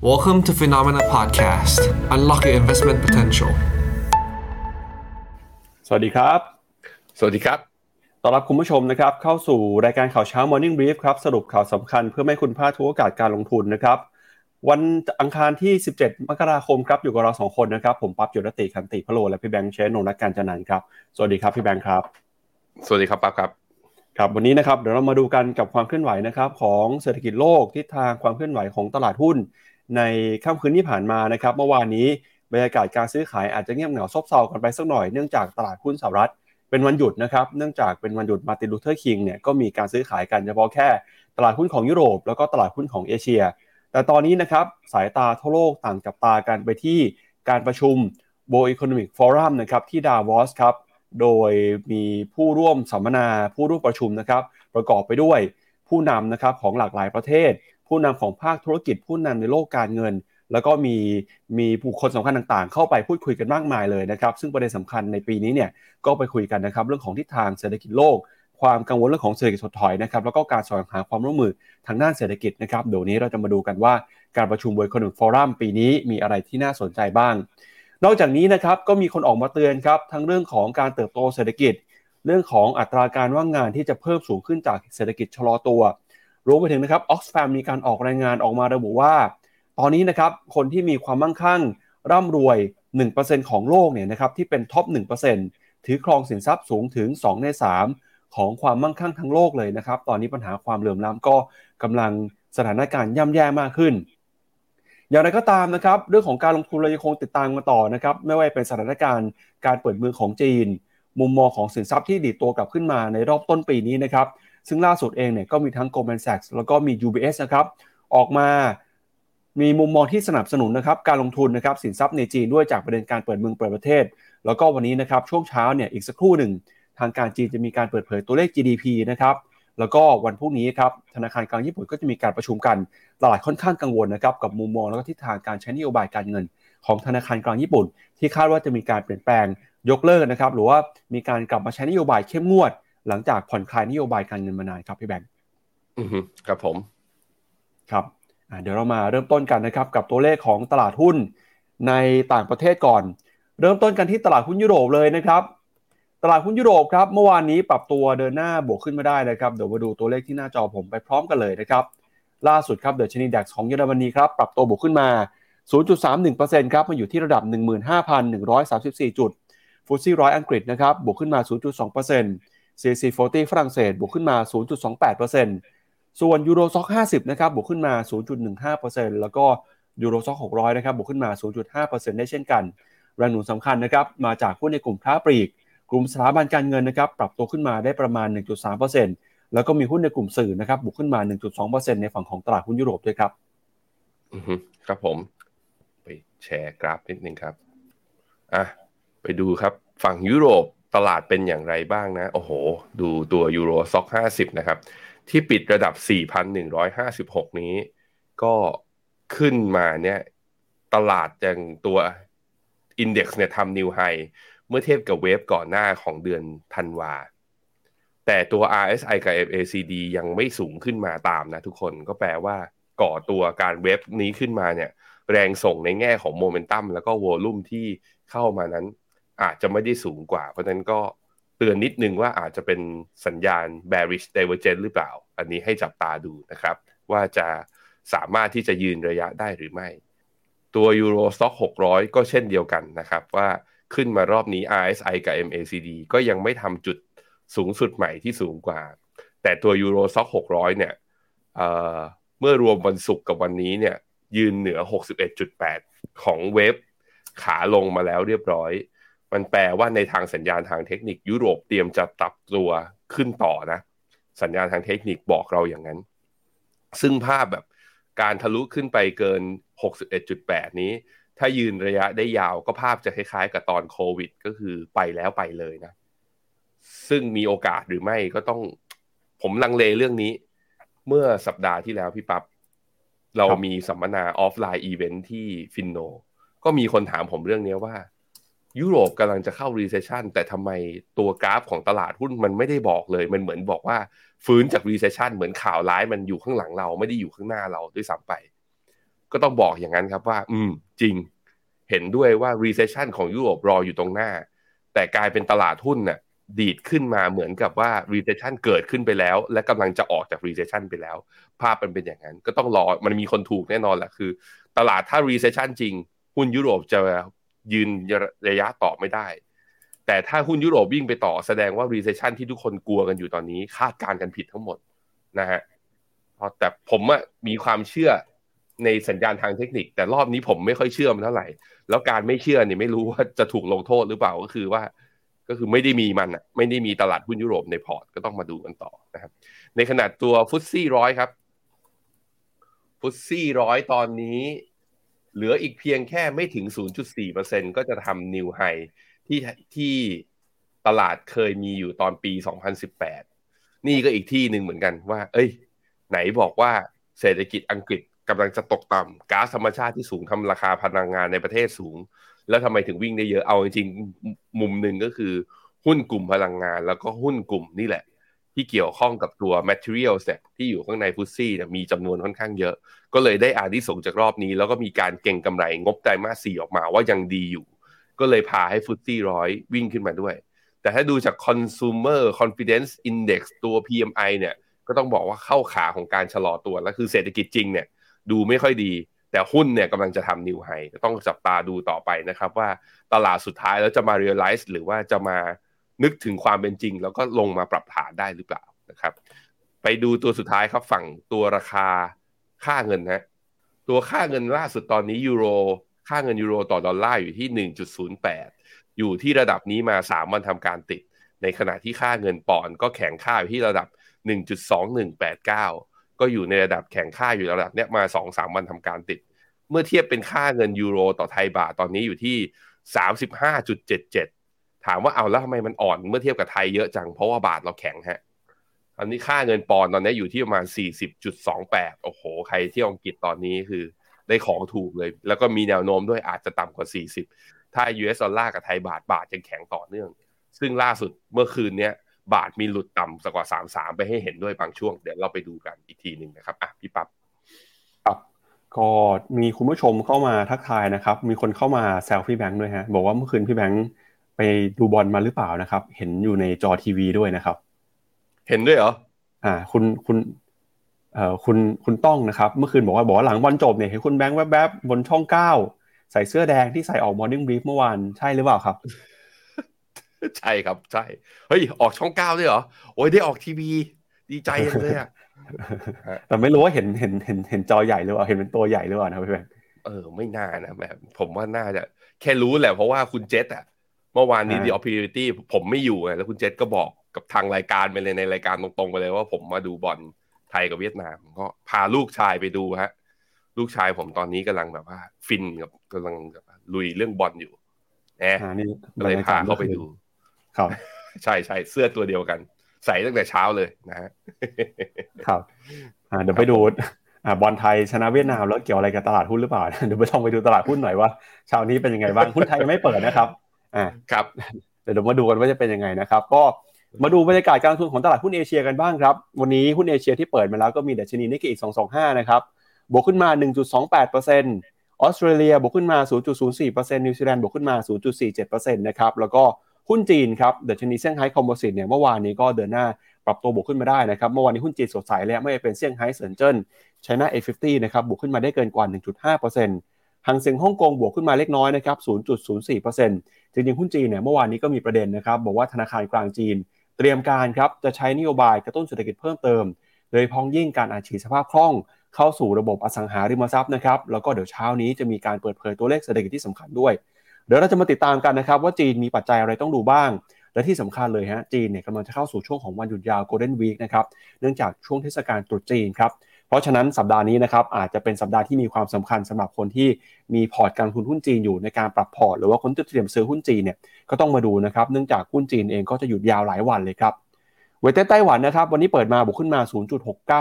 Welcome to Phenomena Podcast. Unlock your investment potential. สวัสดีครับ สวัสดีครับ ต้อนรับคุณผู้ชมนะครับ เข้าสู่รายการข่าวเช้า Morning Brief ครับ สรุปข่าวสำคัญเพื่อไม่ให้คุณพลาดทุกโอกาสการลงทุนนะครับ วันอังคารที่ 17 มกราคมครับ อยู่กับเราสองคนนะครับ ผมปั๊บยุรติคันติพะโล และพี่แบงค์เชนนท์และการจันนันท์ครับ สวัสดีครับพี่แบงค์ครับ สวัสดีครับปั๊บครับครับวันนี้นะครับเดี๋ยวเรามาดูกันกับความเคลื่อนไหวนะครับของเศรษฐกิจโลกทิศทางความเคลื่อนไหวของตลาดหุ้น ในค่ำคืนที่ผ่านมานะครับเมื่อวานนี้บรรยากาศการซื้อขายอาจจะเงียบเหงาซบเซากันไปสักหน่อยเนื่องจากตลาดหุ้นสหรัฐเป็นวันหยุดนะครับเนื่องจากเป็นวันหยุดมาร์ตินลูเทอร์คิงเนี่ยก็มีการซื้อขายกันเฉพาะแค่ ตลาดหุ้นของยุโรป แล้วก็ตลาดหุ้นของเอเชีย แต่ตอนนี้นะครับสายตาทั่วโลกต่างจับตากันไปที่การประชุม World Economic Forum นะครับที่ดาวอสครับโดยมีผู้ร่วมสัมมนาผู้ร่วมประชุมนะครับประกอบไปด้วยผู้นำนะครับของหลากหลายประเทศ ผู้นำของภาคธุรกิจผู้นำในโลกการเงิน แล้วก็มีมีบุคคลสำคัญต่างๆ เข้าไปพูดคุยกันมากมายเลยนะครับ ซึ่งประเด็นสำคัญในปีนี้เนี่ยก็ไปคุยกันนะครับเรื่องของทิศทางเศรษฐกิจโลก ความกังวลเรื่องของเศรษฐกิจถดถอยนะครับแล้วก็การสวงหาความร่วมมือทางด้านเศรษฐกิจนะครับเดี๋ยวนี้เราจะมาดูกันว่าการประชุม World Economic Forum ปีนี้มีอะไรที่น่าสนใจบ้าง นอกจากนี้นะครับก็มีคนออกมาเตือนครับทั้งเรื่องของการเติบโตเศรษฐกิจ เรื่องของอัตราการว่างงานที่จะเพิ่มสูงขึ้นจากเศรษฐกิจชะลอตัว รวมไปถึงนะครับออกซฟมมีการออกรายงานออกมาระบุว่า ตอนนี้นะครับคนที่มีความมั่งคั่ง ร่ำรวย 1%ของโลกเนี่ยนะครับที่เป็นท็อป 1%ถือครองสินทรัพย์สูงถึง 2 ใน 3 ของความมั่งคั่งทั้งโลกเลยนะครับ ตอนนี้ปัญหาความเหลื่อมล้ำก็กำลังสถานการณ์ย่ำแย่มากขึ้น อย่างไรก็ตามนะครับเรื่องของการลงทุนเรายังคงติดตามกันต่อนะครับไม่ว่าเป็นสถานการณ์การเปิดเมืองของจีน มุมมองของสินทรัพย์ที่ดีดตัวกลับขึ้นมาในรอบต้นปีนี้นะครับ ซึ่งล่าสุดเองเนี่ยก็มีทั้ง Goldman Sachs แล้วก็มี UBS นะครับออกมามีมุมมองที่สนับสนุนนะครับการลงทุนนะครับสินทรัพย์ในจีนด้วยจากประเด็นการเปิดเมืองเปิดประเทศ แล้วก็วันนี้นะครับช่วงเช้าเนี่ยอีกสักครู่หนึ่งทางการจีนจะมีการเปิดเผยตัวเลข GDP นะครับแล้วก็วันพรุ่งนี้ครับธนาคารกลางญี่ปุ่นก็จะมีการประชุมกันตลาดค่อนข้างกังวลนะครับกับมุมมองแล้วก็ทิศทางการใช้นโยบายการเงิน ของธนาคารกลางญี่ปุ่น ที่คาดว่าจะมีการเปลี่ยนแปลงยกเลิกนะครับหรือว่ามีการกลับมาใช้นโยบายเข้มงวด หลังจากผ่อนคลายนโยบายการเงินมานานครับพี่แบงค์อือฮึครับผมครับอ่าเดี๋ยวเรามาเริ่มต้นกันนะครับกับตัวเลขของตลาดหุ้นในต่างประเทศก่อน เริ่มต้นกันที่ตลาดหุ้นยุโรปเลยนะครับ ตลาดหุ้นยุโรปครับเมื่อวานนี้ปรับตัวเดินหน้าบวกขึ้นมาได้นะครับเดี๋ยวมาดูตัวเลขที่หน้าจอผมไปพร้อมกันเลยนะครับล่าสุดครับเดชนีดัคของเยอรมนีครับปรับตัวบวกขึ้นมา 0.31%ครับมาอยู่ที่ระดับ 15,134 จุดฟุตซี่ร้อยอังกฤษนะครับบวกขึ้นมา 0.2% CAC 40 ฝรั่งเศสบวกขึ้นมา 0.28%ส่วนยูโรซ็อก50 นะครับ บวกขึ้นมา 0.15%แล้วก็ยูโรซ็อก600 นะครับ บวกขึ้นมา 0.5%ได้เช่นกัน แรงหนุนสำคัญนะครับ มาจากหุ้นในกลุ่มค้าปลีก กลุ่มสถาบันการเงินนะครับ ปรับตัวขึ้นมาได้ประมาณ 1.3%แล้วก็มีหุ้นในกลุ่มสื่อนะครับ บวกขึ้นมา 1.2%ในฝั่งของตลาดหุ้นยุโรปด้วยครับ อือครับผม ไปแชร์กราฟนิดนึงครับ อะ ไปดูครับ ฝั่งยุโรป ตลาดเป็นอย่างไรบ้างนะ โอ้โห ดูตัวยูโรซ็อก50นะครับ ที่ปิดระดับ 4,156 นี้ ก็ขึ้นมาเนี่ยตลาดอย่างตัวอินเด็กซ์เนี่ยทำนิวไฮเมื่อเทียบกับเวฟก่อนหน้าของเดือนธันวา แต่ตัว RSI กับ MACD ยังไม่สูงขึ้นมาตามนะทุกคนก็แปลว่าก่อตัวการเวฟนี้ขึ้นมาเนี่ยแรงส่งในแง่ของโมเมนตัมแล้วก็วอลุ่มที่เข้ามานั้น อาจจะไม่ได้สูงกว่า เพราะฉะนั้นก็เตือนนิดนึงว่าอาจจะเป็นสัญญาณ bearish divergence หรือเปล่า อันนี้ให้จับตาดูนะครับ ว่าจะสามารถที่จะยืนระยะได้หรือไม่ ตัว Euro Stock 600 ก็เช่นเดียวกันนะครับ ว่าขึ้นมารอบนี้ RSI กับ MACD ก็ยังไม่ทำจุดสูงสุดใหม่ที่สูงกว่า แต่ตัว Euro Stock 600 เนี่ยเเมื่อรวมวันศุกร์กับวันนี้เนี่ยยืนเหนือ 61.8 ของเว็บขาลงมาแล้วเรียบร้อย มันแปลว่าในทางสัญญาณทางเทคนิคยุโรปเตรียมจะปรับตัวขึ้นต่อนะ สัญญาณทางเทคนิคบอกเราอย่างนั้น ซึ่งภาพแบบการทะลุขึ้นไปเกิน 61.8 นี้ ถ้ายืนระยะได้ยาวก็ภาพจะคล้ายๆ กับตอนโควิด ก็คือไปแล้วไปเลยนะ ซึ่งมีโอกาสหรือไม่ก็ต้องผมลังเลเรื่องนี้ เมื่อสัปดาห์ที่แล้วพี่ปับ๊บเรามีสัมมนา offline event ที่ฟินโน ก็มีคนถามผมเรื่องนี้ว่า ยุโรปกำลังจะเข้า recession แต่ทำไมตัวกราฟของตลาดหุ้นมันไม่ได้บอกเลย มันเหมือนบอกว่าฟื้นจาก recession เหมือนข่าวร้ายมันอยู่ข้างหลังเราไม่ได้อยู่ข้างหน้าเราด้วยซ้ำไป ก็ต้องบอกอย่างนั้นครับว่า อืม จริง เห็นด้วยว่า recession ของยุโรปรออยู่ตรงหน้า แต่กลายเป็นตลาดหุ้นน่ะ ดีดขึ้นมาเหมือนกับว่า recession เกิดขึ้นไปแล้ว และกำลังจะออกจาก recession ไปแล้ว ภาพมันเป็นอย่างนั้น ก็ต้องรอมันมีคนถูกแน่นอนแหละคือ ตลาดถ้า recession จริง หุ้นยุโรปจะ ยืนระยะต่อไม่ได้ แต่ถ้าหุ้นยุโรปวิ่งไปต่อแสดงว่า recession ที่ทุกคนกลัวกันอยู่ตอนนี้ คาดการณ์กันผิดทั้งหมดนะฮะแต่ผมอะมีความเชื่อในสัญญาณทางเทคนิค แต่รอบนี้ผมไม่ค่อยเชื่อมันเท่าไหร่ แล้วการไม่เชื่อเนี่ยไม่รู้ว่าจะถูกลงโทษหรือเปล่าก็คือว่า ก็คือไม่ได้มีมันอะไม่ได้มีตลาดหุ้นยุโรปในพอร์ตก็ต้องมาดูกันต่อนะครับ ในขนาดตัวฟุตซี่ร้อยครับฟุตซี่ร้อยตอนนี้ เหลืออีกเพียงแค่ไม่ถึง 0.4%ก็จะทำนิวไฮที่ที่ตลาดเคยมีอยู่ตอนปี 2018 นี่ก็อีกที่หนึ่งเหมือนกันว่า เอ้ย ไหนบอกว่าเศรษฐกิจอังกฤษกำลังจะตกต่ำก๊าซธรรมชาติที่สูงทำราคาพลังงานในประเทศสูง แล้วทำไมถึงวิ่งได้เยอะเอาจริงๆมุมหนึ่งก็คือ หุ้นกลุ่มพลังงานแล้วก็หุ้นกลุ่มนี่แหละ ที่เกี่ยวข้องกับตัว material เนี่ยที่อยู่ข้างในฟุตซี่เนี่ยมีจำนวนค่อนข้างเยอะ ก็เลยได้อานิสงจากรอบนี้ แล้วก็มีการเก่งกำไรงบไตรมาสสี่ออกมาว่ายังดีอยู่ ก็เลยพาให้ฟุตซี่ร้อยวิ่งขึ้นมาด้วย แต่ถ้าดูจาก consumer confidence index ตัว PMI เนี่ยก็ต้องบอกว่าเข้าขาของการชะลอตัวแล้วคือเศรษฐกิจจริงเนี่ยดูไม่ค่อยดี แต่หุ้นเนี่ยกำลังจะทำนิวไฮต้องจับตาดูต่อไปนะครับว่าตลาดสุดท้ายแล้วจะมา realize หรือว่าจะมา นึกถึงความเป็นจริง แล้วก็ลงมาปรับฐานได้หรือเปล่านะครับ ไปดูตัวสุดท้ายครับฝั่งตัวราคาค่าเงินนะตัวค่าเงินล่าสุดตอนนี้ยูโรค่าเงินยูโรต่อดอลลาร์อยู่ที่ 1.08 อยู่ที่ระดับนี้มา 3 วันทำการติด ในขณะที่ค่าเงินปอนด์ก็แข็งค่าอยู่ที่ระดับ 1.2189 ก็อยู่ในระดับแข็งค่าอยู่ระดับเนี้ยมา 2-3 วันทำการติด เมื่อเทียบเป็นค่าเงินยูโรต่อไทยบาทตอนนี้อยู่ที่ 35.77 ถามว่าเอาแล้วทำไมมันอ่อนเมื่อเทียบกับไทยเยอะจัง เพราะว่าบาทเราแข็งฮะตอนนี้ค่าเงินปอนด์ตอนนี้อยู่ที่ประมาณ 40.28 โอ้โห ใครที่อังกฤษตอนนี้คือได้ของถูกเลย แล้วก็มีแนวโน้มด้วยอาจจะต่ำกว่า 40 ถ้า US ดอลลาร์กับไทยบาทบาทยังแข็งต่อเนื่อง ซึ่งล่าสุดเมื่อคืนเนี้ยบาทมีหลุดต่ำสกกว่า 33 ไปให้เห็นด้วยบางช่วง เดี๋ยวเราไปดูกันอีกทีหนึ่งนะครับอะพี่ปับ๊บครับก็มีคุณผู้ชมเข้ามาทักทายนะครับ มีคนเข้ามาแซวพี่แบงค์ด้วยฮะ บอกว่าเมื่อคืนพี่แบงค์ ไปดูบอลมาหรือเปล่านะครับ เห็นอยู่ในจอทีวีด้วยนะครับ เห็นด้วยเหรออ่า คุณคุณเอ่อคุณคุณต้องนะครับ เมื่อคืนบอกว่าบอกว่าหลังบอลจบเนี่ยเห็นคุณแบงค์แวบๆบนช่องเก้าใส่เสื้อแดงที่ใส่ออก Morning Brief เมื่อวานใช่หรือเปล่าครับ ใช่ครับใช่เฮ้ยออกช่องเก้าด้วยเหรอโอ้ยได้ออกทีวี ดีใจเลยอะแต่ไม่รู้ว่าเห็นเห็นเห็นเห็นจอใหญ่หรือเปล่าเห็นเป็นตัวใหญ่หรือเปล่านะพี่แบงเออไม่น่านะแบบผมว่าน่าจะ แค่รู้แหละเพราะว่าคุณเจษอะเมื่อวานนี้ดีออ p ิ r ตี้ผมไม่อยู่ไงแล้วคุณเจษก็บอกกับทางรายการไปเลยในรายการตรงๆไปเลยว่าผมมาดูบอลไทยกับเวียดนามก็พาลูกชายไปดูฮะ ลูกชายผมตอนนี้กำลังแบบว่า ฟินกับกำลังลุยเรื่องบอลอยู่แอบเลยพาเขาไปดู ครับ ใช่ใช่เสื้อตัวเดียวกัน ใส่ตั้งแต่เช้าเลยนะฮะครับเดี๋ยวไปดูบอลไทยชนะเวียดนามแล้วเกี่ยวอะไรกับตลาดหุ้นหรือเปล่าเดี๋ยวไปลองไปดูตลาดหุ้นหน่อยว่าเช้านี้เป็นยังไงบ้างหุ้นไทยยังไม่เปิดนะครับ อ่าครับเดี๋ยวมาดูกันว่าจะเป็นยังไงนะครับ ก็มาดูบรรยากาศการลงทุนของตลาดหุ้นเอเชียกันบ้างครับ วันนี้หุ้นเอเชียที่เปิดมาแล้วก็มีดัชนีนิกเกิอีก225 นะครับ บวกขึ้นมา 1.28%ออสเตรเลียบวกขึ้นมา 0.04%นิวซีแลนด์บวกขึ้นมา 0.47%นะครับ แล้วก็หุ้นจีนครับดัชนีเซี่ยงไฮ้ Composite เนี่ยเมื่อวานนี้ก็เดินหน้าปรับตัวบวกขึ้นมาได้นะครับ เมื่อวานนี้หุ้นจีนสดใสเลยไม่ว่าจะเป็นเซี่ยงไฮ้เซินเจิ้น China A นะครับบวกขึ้นมาได้เกินกว่า 1.5% ฮั่งเส็งฮ่องกงบวกขึ้นมาเล็กน้อยนะครับ 0.04%จริงๆหุ้นจีนเนี่ยเมื่อวานนี้ก็มีประเด็นนะครับ บอกว่าธนาคารกลางจีน เตรียมการครับจะใช้นโยบายกระตุ้นเศรษฐกิจเพิ่มเติม โดยพ้องยิ่งการอัดฉีดสภาพคล่อง เข้าสู่ระบบอสังหาริมทรัพย์นะครับ แล้วก็เดี๋ยวเช้านี้จะมีการเปิดเผยตัวเลขเศรษฐกิจที่สำคัญด้วย เดี๋ยวเราจะมาติดตามกันนะครับว่าจีนมีปัจจัยอะไรต้องดูบ้าง และที่สำคัญเลยฮะจีนเนี่ยกำลังจะเข้าสู่ช่วงของวันหยุดยาว Golden Week นะครับ เนื่องจากช่วงเทศกาลตรุษจีนครับ เพราะฉะนั้นสัปดาห์นี้นะครับอาจจะเป็นสัปดาห์ที่มีความสำคัญสำหรับคนที่มีพอร์ตการลงทุนหุ้นจีนอยู่ในการปรับพอร์ตหรือว่าคนที่เตรียมซื้อหุ้นจีนเนี่ยก็ต้องมาดูนะครับเนื่องจากหุ้นจีนเองก็จะหยุดยาวหลายวันเลยครับเวทไต้หวันนะครับวันนี้เปิดมาบวกขึ้นมา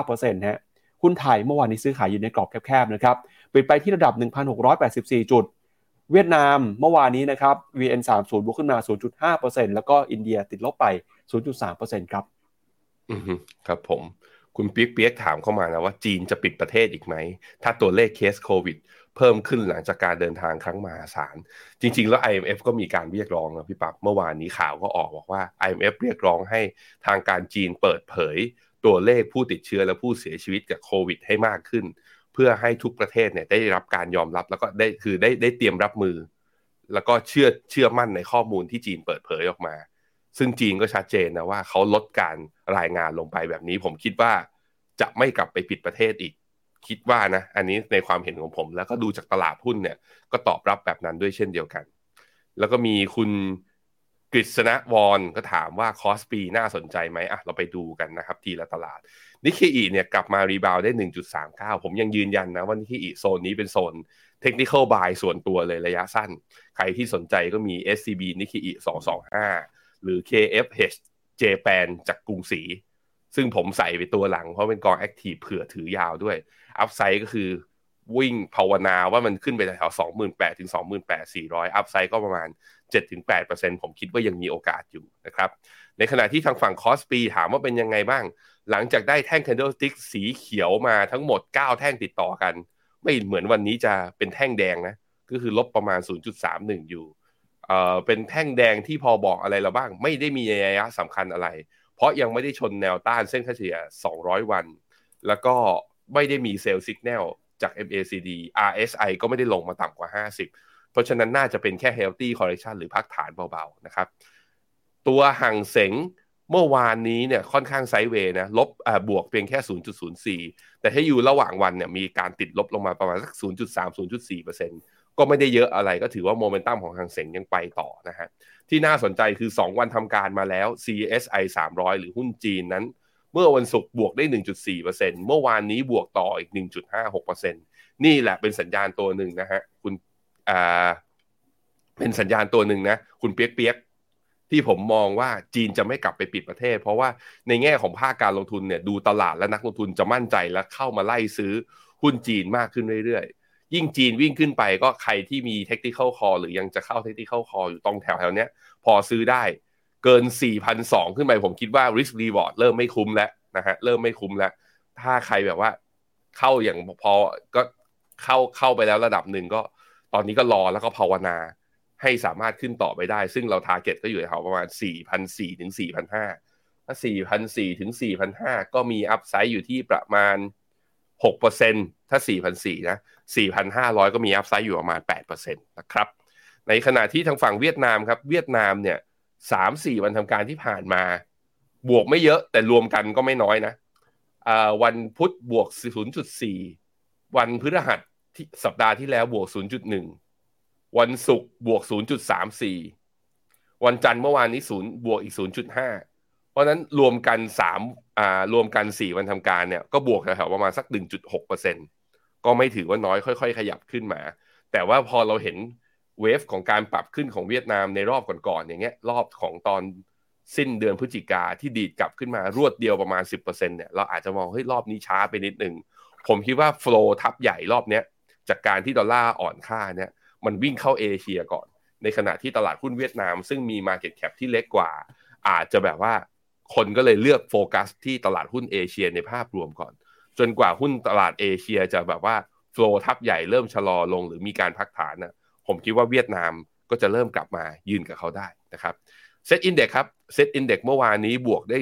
0.69%ฮะหุ้นไทยเมื่อวานนี้ซื้อขายอยู่ในกรอบแคบๆนะครับปิดไปที่ระดับ 1,684 จุด เวียดนามเมื่อวานนี้นะครับ VN30 บวกขึ้นมา 0.5%แล้วก็อินเดียติดลบไป 0.3%ครับ อืมครับผม คุณเปียกเปียกถามเข้ามานะว่าจีนจะปิดประเทศอีกไหม ถ้าตัวเลขเคสโควิด เพิ่มขึ้นหลังจากการเดินทางครั้งมหาศาล จริง ๆ แล้ว IMF ก็มีการเรียกร้องนะพี่ปับ๊บเมื่อวานนี้ข่าวก็ออกบอกว่า IMF เรียกร้องให้ทางการจีนเปิดเผย ตัวเลขผู้ติดเชื้อและผู้เสียชีวิตกับโควิด ให้มากขึ้น เพื่อให้ทุกประเทศเนี่ยได้รับการยอมรับแล้วก็ได้คือได้ได้เตรียมรับมือ แล้วก็เชื่อเชื่อมั่นในข้อมูลที่จีนเปิดเผยออกมา ซึ่งจีนก็ชัดเจนนะว่าเขาลดการรายงานลงไปแบบนี้ ผมคิดว่าจะไม่กลับไปปิดประเทศอีก คิดว่านะ อันนี้ในความเห็นของผม แล้วก็ดูจากตลาดหุ้นเนี่ยก็ตอบรับแบบนั้นด้วยเช่นเดียวกัน แล้วก็มีคุณกฤษณวรก็ถามว่า KOSPI น่าสนใจไหมอะเราไปดูกันนะครับทีละตลาดนิกเคอิเนี่ยกลับมา rebound ได้ 1.39 ผมยังยืนยันนะว่านิกเคอิโซนนี้เป็นโซน technical buy ส่วนตัวเลยระยะสั้น ใครที่สนใจก็มี SCB นิกเคอิ225 หรือ KFHJAPAN จากกรุงศรีซึ่งผมใส่ไปตัวหลังเพราะเป็นกอง active เผื่อถือยาวด้วย upside ก็คือวิ่งภาวนาว่ามันขึ้นไปแถวสองหมื่นแปดถึงสองหมื่นแปดสี่ร้อยอัพไซด์ก็ประมาณเจ็ดถึงแปดเปอร์เซ็นผมคิดว่ายังมีโอกาสอยู่นะครับ ในขณะที่ทางฝั่งคอสปีถามว่าเป็นยังไงบ้าง หลังจากได้แท่ง candlestick สีเขียวมาทั้งหมด9แท่งติดต่อกัน ไม่เหมือนวันนี้จะเป็นแท่งแดงนะ ก็คือลบประมาณ 0.31 อยู่ เอ่อเป็นแท่งแดงที่พอบอกอะไรเราบ้าง ไม่ได้มีนัยยะสำคัญอะไร เพราะยังไม่ได้ชนแนวต้านเส้นค่าเฉลี่ย 200 วัน แล้วก็ไม่ได้มีเซลล์สัญญาณจาก MACD RSI ก็ไม่ได้ลงมาต่ำกว่า 50 เพราะฉะนั้นน่าจะเป็นแค่ healthy correction หรือพักฐานเบาๆนะครับ ตัวห่างเสงเมื่อวานนี้เนี่ยค่อนข้างไซด์เวย์นะลบอ่าบวกเพียงแค่ 0.04 แต่ถ้าอยู่ระหว่างวันเนี่ยมีการติดลบลงมาประมาณสัก 0.3-0.4% ก็ไม่ได้เยอะอะไรก็ถือว่าโมเมนตัมของหางเสงยังไปต่อนะฮะที่น่าสนใจคือ 2 วันทำการมาแล้ว CSI 300 หรือหุ้นจีนนั้น เมื่อวันศุกร์บวกได้ 1.4%เมื่อวานนี้บวกต่ออีก 1.56%นี่แหละเป็นสัญญาณตัวหนึ่งนะฮะคุณอ่าเป็นสัญญาณตัวหนึ่งนะคุณเปียกเปียกที่ผมมองว่าจีนจะไม่กลับไปปิดประเทศ เพราะว่าในแง่ของภาคการลงทุนเนี่ยดูตลาดและนักลงทุนจะมั่นใจและเข้ามาไล่ซื้อหุ้นจีนมากขึ้นเรื่อย ยิ่งจีนวิ่งขึ้นไปก็ใครที่มีเทคนิคอลคอหรือยังจะเข้าเทคนิคอลคออยู่ตรงแถวแถวเนี้ย พอซื้อได้เกิน 4,200 ขึ้นไปผมคิดว่า risk reward เริ่มไม่คุ้มแล้วนะฮะเริ่มไม่คุ้มแล้ว ถ้าใครแบบว่าเข้าอย่างพอก็เข้าเข้าไปแล้วระดับหนึ่งก็ตอนนี้ก็รอแล้วก็ภาวนาให้สามารถขึ้นต่อไปได้ ซึ่งเรา target ก็อยู่แถวประมาณ 4,400 ถึง 4,500ถ้า4,400 ถึง 4,500 ก็มี upside อยู่ที่ประมาณ 6%ถ้า 4,400 นะ 4,500 ก็มี upside อยู่ประมาณ 8%นะครับ ในขณะที่ทางฝั่งเวียดนามครับ เวียดนามเนี่ย3-4 วันทำการที่ผ่านมา บวกไม่เยอะแต่รวมกันก็ไม่น้อยนะวันพุธบวก 0.4 วันพฤหัสที่สัปดาห์ที่แล้วบวก 0.1 วันศุกร์บวก 0.34 วันจันทร์เมื่อวานนี้0บวกอีก 0.5 ราะนั้นรวมกัน3อ่ารวมกัน 4 วันทำการเนี่ยก็บวกแถวๆประมาณสัก 1.6%ก็ไม่ถือว่าน้อยค่อย ๆ ขยับขึ้นมา แต่ว่าพอเราเห็นเวฟของการปรับขึ้นของเวียดนามในรอบก่อนๆอย่างเงี้ยรอบของตอนสิ้นเดือนพฤศจิกาที่ดีดกลับขึ้นมารวดเดียวประมาณ 10%เนี่ยเราอาจจะมองเฮ้ยรอบนี้ช้าไปนิดนึง ผมคิดว่าโฟล์ทับใหญ่รอบเนี้ยจากการที่ดอลลาร์อ่อนค่าเนี่ยมันวิ่งเข้าเอเชียก่อน ในขณะที่ตลาดหุ้นเวียดนาม ซึ่งมี Market Cap ที่เล็กกว่า อาจจะแบบว่า คนก็เลยเลือกโฟกัสที่ตลาดหุ้นเอเชียในภาพรวมก่อน จนกว่าหุ้นตลาดเอเชียจะแบบว่า flow ทัพใหญ่เริ่มชะลอลงหรือมีการพักฐานนะผมคิดว่าเวียดนามก็จะเริ่มกลับมายืนกับเขาได้นะครับ SET Index ครับ SET Index เมื่อวานนี้บวกได้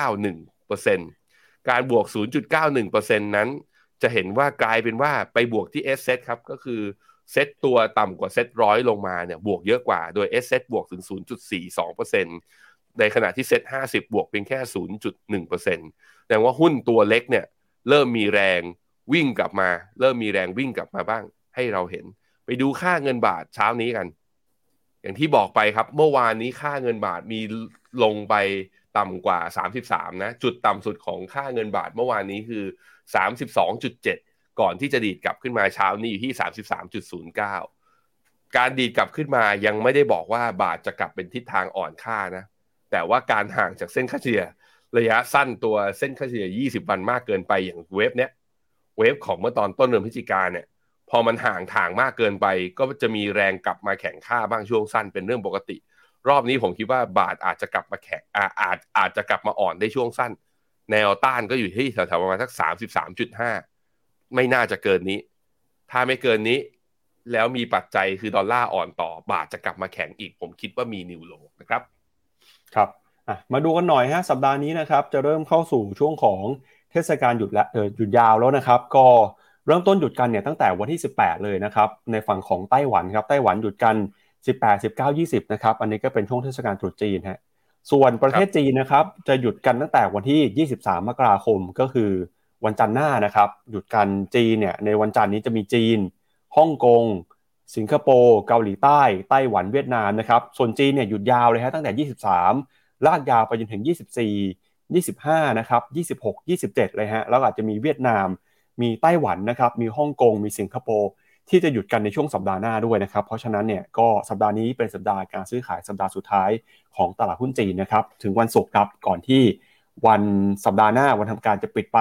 0.91%การบวก 0.91%นั้น จะเห็นว่ากลายเป็นว่าไปบวกที่ S เซตครับก็คือเซตตัวต่ำกว่าเซตร้อยลงมาเนี่ยบวกเยอะกว่าโดย S เซตบวกถึง 0.42% ในขณะที่เซ็ตห้าสิบบวกเพียงแค่ศูนย์จุดหนึ่งเปอร์เซ็นต์แต่ว่าหุ้นตัวเล็กเนี่ยเริ่มมีแรงวิ่งกลับมา เริ่มมีแรงวิ่งกลับมาบ้าง ให้เราเห็น ไปดูค่าเงินบาทเช้านี้กัน อย่างที่บอกไปครับ เมื่อวานนี้ค่าเงินบาทมีลงไปต่ำกว่า 33 นะ จุดต่ำสุดของค่าเงินบาทเมื่อวานนี้คือ 32.7 ก่อนที่จะดีดกลับขึ้นมาเช้านี้อยู่ที่ 33.09 การดีดกลับขึ้นมายังไม่ได้บอกว่าบาทจะกลับเป็นทิศทางอ่อนค่านะ แต่ว่าการห่างจากเส้นค่าเฉลี่ยระยะสั้นตัวเส้นค่าเฉลี่ย 20 วันมากเกินไปอย่างเวฟเนี้ยเวฟของเมื่อตอนต้นเดือนพฤศจิกาเนี่ยพอมันห่างทางมากเกินไป ก็จะมีแรงกลับมาแข่งค่าบ้างช่วงสั้นเป็นเรื่องปกติ รอบนี้ผมคิดว่าบาทอาจจะกลับมาแข่งอาอาจอาจจะกลับมาอ่อนได้ช่วงสั้น แนวต้านก็อยู่ที่แถวๆประมาณสักสามสิบสามจุดห้าไม่น่าจะเกินนี้ ถ้าไม่เกินนี้ แล้วมีปัจจัยคือดอลลาร์อ่อนต่อบาทจะกลับมาแข็งอีก ผมคิดว่ามีนิวโลนะครับ ครับมาดูกันหน่อยฮะสัปดาห์นี้นะครับจะเริ่มเข้าสู่ช่วงของเทศกาลหยุดและเออหยุดยาวแล้วนะครับ ก็เริ่มต้นหยุดกันเนี่ยตั้งแต่วันที่ 18 เลยนะครับในฝั่งของไต้หวันครับไต้หวันหยุดกัน 18 19 20นะครับอันนี้ก็เป็นช่วงเทศกาลตรุษจีนฮะส่วนประเทศจีนนะครับจะหยุดกันตั้งแต่วันที่ 23 มกราคมก็คือวันจันทร์หน้านะครับหยุดกันจีนเนี่ยในวันจันทร์นี้จะมีจีนฮ่องกง สิงคโปร์เกาหลีใต้ ไต้หวันเวียดนามนะครับส่วนจีนเนี่ยหยุดยาวเลยฮะตั้งแต่ 23 ลากยาวไปจนถึง 24 25นะครับ26 27 เลยฮะแล้วอาจจะมีเวียดนาม มีไต้หวันนะครับมีฮ่องกงมีสิงคโปร์ที่จะหยุดกันในช่วงสัปดาห์หน้าด้วยนะครับเพราะฉะนั้นเนี่ยก็สัปดาห์นี้เป็นสัปดาห์การซื้อขายสัปดาห์สุดท้ายของตลาดหุ้นจีนนะครับถึงวันศุกร์ครับก่อนที่วันสัปดาห์หน้าวันทำการจะปิดไป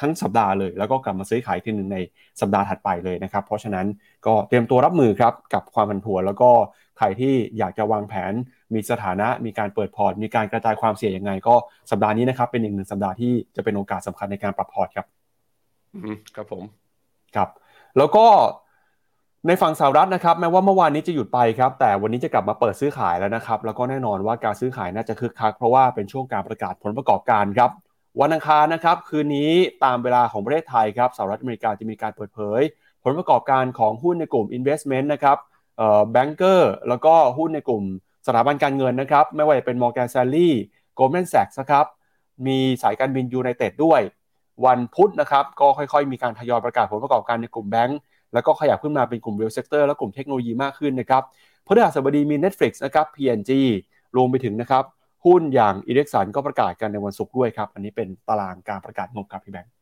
ทั้งสัปดาห์เลย แล้วก็กลับมาซื้อขายทีหนึ่งในสัปดาห์ถัดไปเลยนะครับ เพราะฉะนั้นก็เตรียมตัวรับมือครับกับความผันผวน แล้วก็ใครที่อยากจะวางแผน มีสถานะมีการเปิดพอร์ต มีการกระจายความเสี่ยงยังไง ก็สัปดาห์นี้นะครับเป็นอีกหนึ่งสัปดาห์ที่จะเป็นโอกาสสำคัญในการปรับพอร์ตครับอืมครับผมครับ แล้วก็ในฝั่งสหรัฐนะครับแม้ว่าเมื่อวานนี้จะหยุดไปครับ แต่วันนี้จะกลับมาเปิดซื้อขายแล้วนะครับ แล้วก็แน่นอนว่าการซื้อขายน่าจะคึกคักเพราะว่าเป็นช่วงการประกาศผลประกอบการครับ วันอังคารนะครับคืนนี้ตามเวลาของประเทศไทยครับสหรัฐอเมริกาจะมีการเปิดเผย ผลประกอบการของหุ้นในกลุ่ม investment นะครับเอ่อ banker แล้วก็หุ้นในกลุ่มสถาบันการเงินนะครับ ไม่ว่าจะเป็น Morgan Stanley Goldman Sachs นะครับมีสายการบินยูไนเต็ดด้วย วันพุธนะครับก็ค่อยๆ มีการทยอยประกาศผลประกอบการในกลุ่มแบงก์แล้วก็ขยับขึ้นมาเป็นกลุ่ม real sector และกลุ่มเทคโนโลยีมากขึ้นนะครับพฤหัสบดีมี Netflix นะครับ P&G รวมไปถึงนะครับ หุ้นอย่าง Ericsson ก็ประกาศกันในวันศุกร์ด้วยครับ อันนี้เป็นตารางการประกาศงบครับพี่แบงค์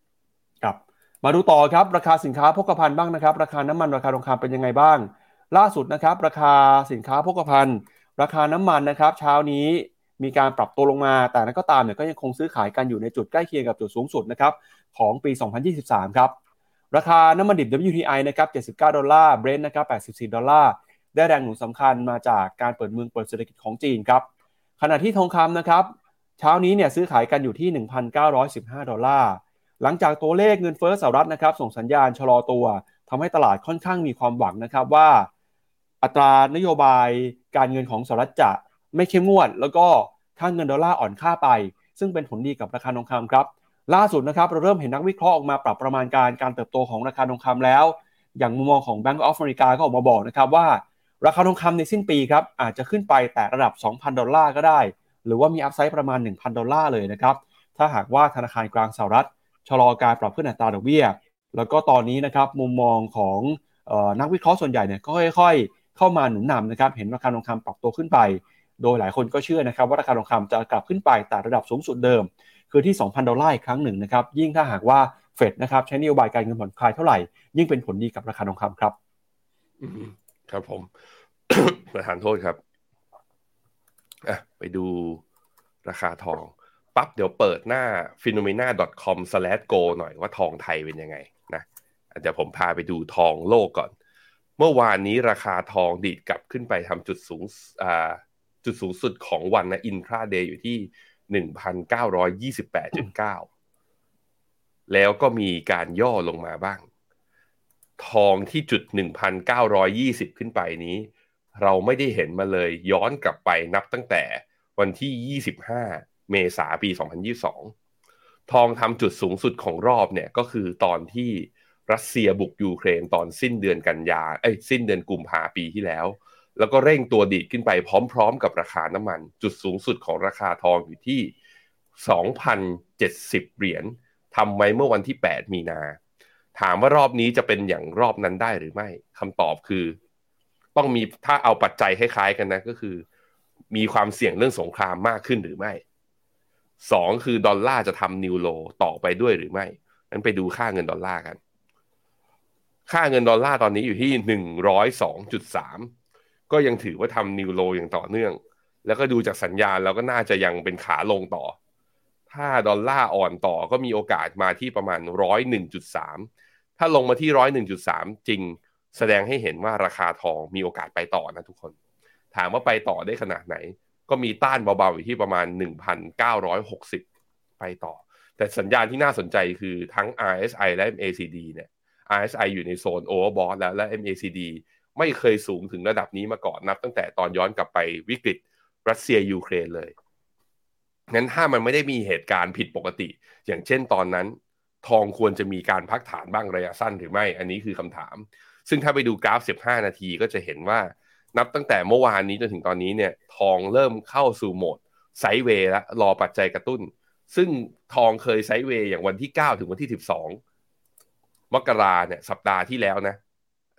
ครับ มาดูต่อครับราคาสินค้าโภคภัณฑ์บ้างนะครับ ราคาน้ำมันราคาทองคำเป็นยังไงบ้าง ล่าสุดนะครับ ราคาสินค้าโภคภัณฑ์ ราคาน้ำมันนะครับ เช้านี้มีการปรับตัวลงมา แต่กระนั้นก็ตามเนี่ยก็ยังคงซื้อขายกันอยู่ในจุดใกล้เคียงกับจุดสูงสุดนะครับของปี 2023 ครับ ราคาน้ำมันดิบ WTI นะครับ 79 ดอลลาร์ เบรนท์นะครับ 84 ดอลลาร์ ได้แรงหนุนสำคัญมาจากการเปิดเมืองเปิดเศรษฐกิจของจีนครับ ขณะที่ทองคำนะครับ เช้านี้เนี่ยซื้อขายกันอยู่ที่ 1,915 ดอลลาร์ หลังจากตัวเลขเงินเฟ้อสหรัฐนะครับ ส่งสัญญาณชะลอตัวทำให้ตลาดค่อนข้างมีความหวังนะครับว่า อัตรานโยบายการเงินของสหรัฐจะไม่เข้มงวด แล้วก็ค่าเงินดอลลาร์อ่อนค่าไป ซึ่งเป็นผลดีกับราคาทองคำครับ ล่าสุดนะครับเราเริ่มเห็นนักวิเคราะห์ออกมาปรับประมาณการการเติบโตของราคาทองคำแล้ว อย่างมุมมองของ Bank of America ก็ออกมาบอกนะครับว่า ราคาทองคำในสิ้นปีครับอาจจะขึ้นไปแต่ระดับ 2,000 ดอลลาร์ก็ได้ หรือว่ามีอัพไซด์ประมาณ 1,000 ดอลลาร์เลยนะครับ ถ้าหากว่าธนาคารกลางสหรัฐชะลอการปรับขึ้นอัตราดอกเบี้ย แล้วก็ตอนนี้นะครับมุมมองของออนักวิเคราะห์ส่วนใหญ่เนี่ยก็ค่อยๆ เข้ามาหนุนนำนะครับเห็นราคาทองคำปรับตัวขึ้นไป โดยหลายคนก็เชื่อนะครับว่าราคาทองคำจะกลับขึ้นไปแต่ระดับสูงสุดเดิม คือที่ 2,000 ดอลลาร์อีกครั้งหนึ่งนะครับยิ่งถ้าหากว่าเฟดนะครับใช้นโยบายการเงินผ่อนคลายเท่าไหร่ยิ่งเป็นผลดีกับราคาทองคำครับ ครับผมประธานโทษครับอะไปดูราคาทอง ปั๊บเดี๋ยวเปิดหน้า phenomena.com/go หน่อยว่าทองไทยเป็นยังไงนะเดี๋ยวผมพาไปดูทองโลกก่อน เมื่อวานนี้ราคาทองดีดกลับขึ้นไปทำจุดสูงอ่าจุดสูงสุดของวันนะอินทราเดย์อยู่ที่หนึ่งพันเก้าร้อยยี่สิบแปดจุดเก้าแล้วก็มีการย่อลงมาบ้าง ทองที่จุดหนึ่งพันเก้าร้อยยี่สิบขึ้นไปนี้ เราไม่ได้เห็นมาเลยย้อนกลับไปนับตั้งแต่วันที่ 25 เมษาปี 2022 ทองทำจุดสูงสุดของรอบเนี่ยก็คือตอนที่รัสเซียบุกยูเครนตอนสิ้นเดือนกันยาเอ้ยสิ้นเดือนกุมภาปีที่แล้ว แล้วก็เร่งตัวดีดขึ้นไปพร้อมๆ กับราคาน้ำมัน จุดสูงสุดของราคาทองอยู่ที่ 2,070 เหรียญทำไว้เมื่อวันที่ 8 มีนา ถามว่ารอบนี้จะเป็นอย่างรอบนั้นได้หรือไม่คำตอบคือ ต้องมีถ้าเอาปัจจัยคล้ายๆกันนะก็คือ มีความเสี่ยงเรื่องสงครามมากขึ้นหรือไม่สองคือดอลลาร์จะทำนิวโลต่อไปด้วยหรือไม่นั้นไปดูค่าเงินดอลลาร์กัน ค่าเงินดอลลาร์ตอนนี้อยู่ที่หนึ่งร้อยสองจุดสามก็ยังถือว่าทำนิวโลอย่างต่อเนื่อง แล้วก็ดูจากสัญญาณแล้วก็น่าจะยังเป็นขาลงต่อ ถ้าดอลลาร์อ่อนต่อก็มีโอกาสมาที่ประมาณร้อยหนึ่งจุดสามถ้าลงมาที่ร้อยหนึ่งจุดสามจริง แสดงให้เห็นว่าราคาทองมีโอกาสไปต่อนะทุกคน ถามว่าไปต่อได้ขนาดไหน ก็มีต้านเบาๆอยู่ที่ประมาณ 1,960 ไปต่อ แต่แต่สัญญาณที่น่าสนใจคือทั้ง RSI และ MACD เนี่ย RSI อยู่ในโซน overbought แล้วและ MACD ไม่เคยสูงถึงระดับนี้มาก่อนนับตั้งแต่ตอนย้อนกลับไปวิกฤตรัสเซียยูเครนเลย งั้นถ้ามันไม่ได้มีเหตุการณ์ผิดปกติ อย่างเช่นตอนนั้น ทองควรจะมีการพักฐานบ้างระยะสั้นหรือไม่ อันนี้คือคำถาม ซึ่งถ้าไปดูกราฟ 15 นาทีก็จะเห็นว่า นับตั้งแต่เมื่อวานนี้จนถึงตอนนี้เนี่ยทองเริ่มเข้าสู่โหมดsideway แล้วรอปัจจัยกระตุ้น ซึ่งทองเคย sideway อย่างวันที่ 9 ถึงวันที่ 12 มกราเนี่ยสัปดาห์ที่แล้วนะ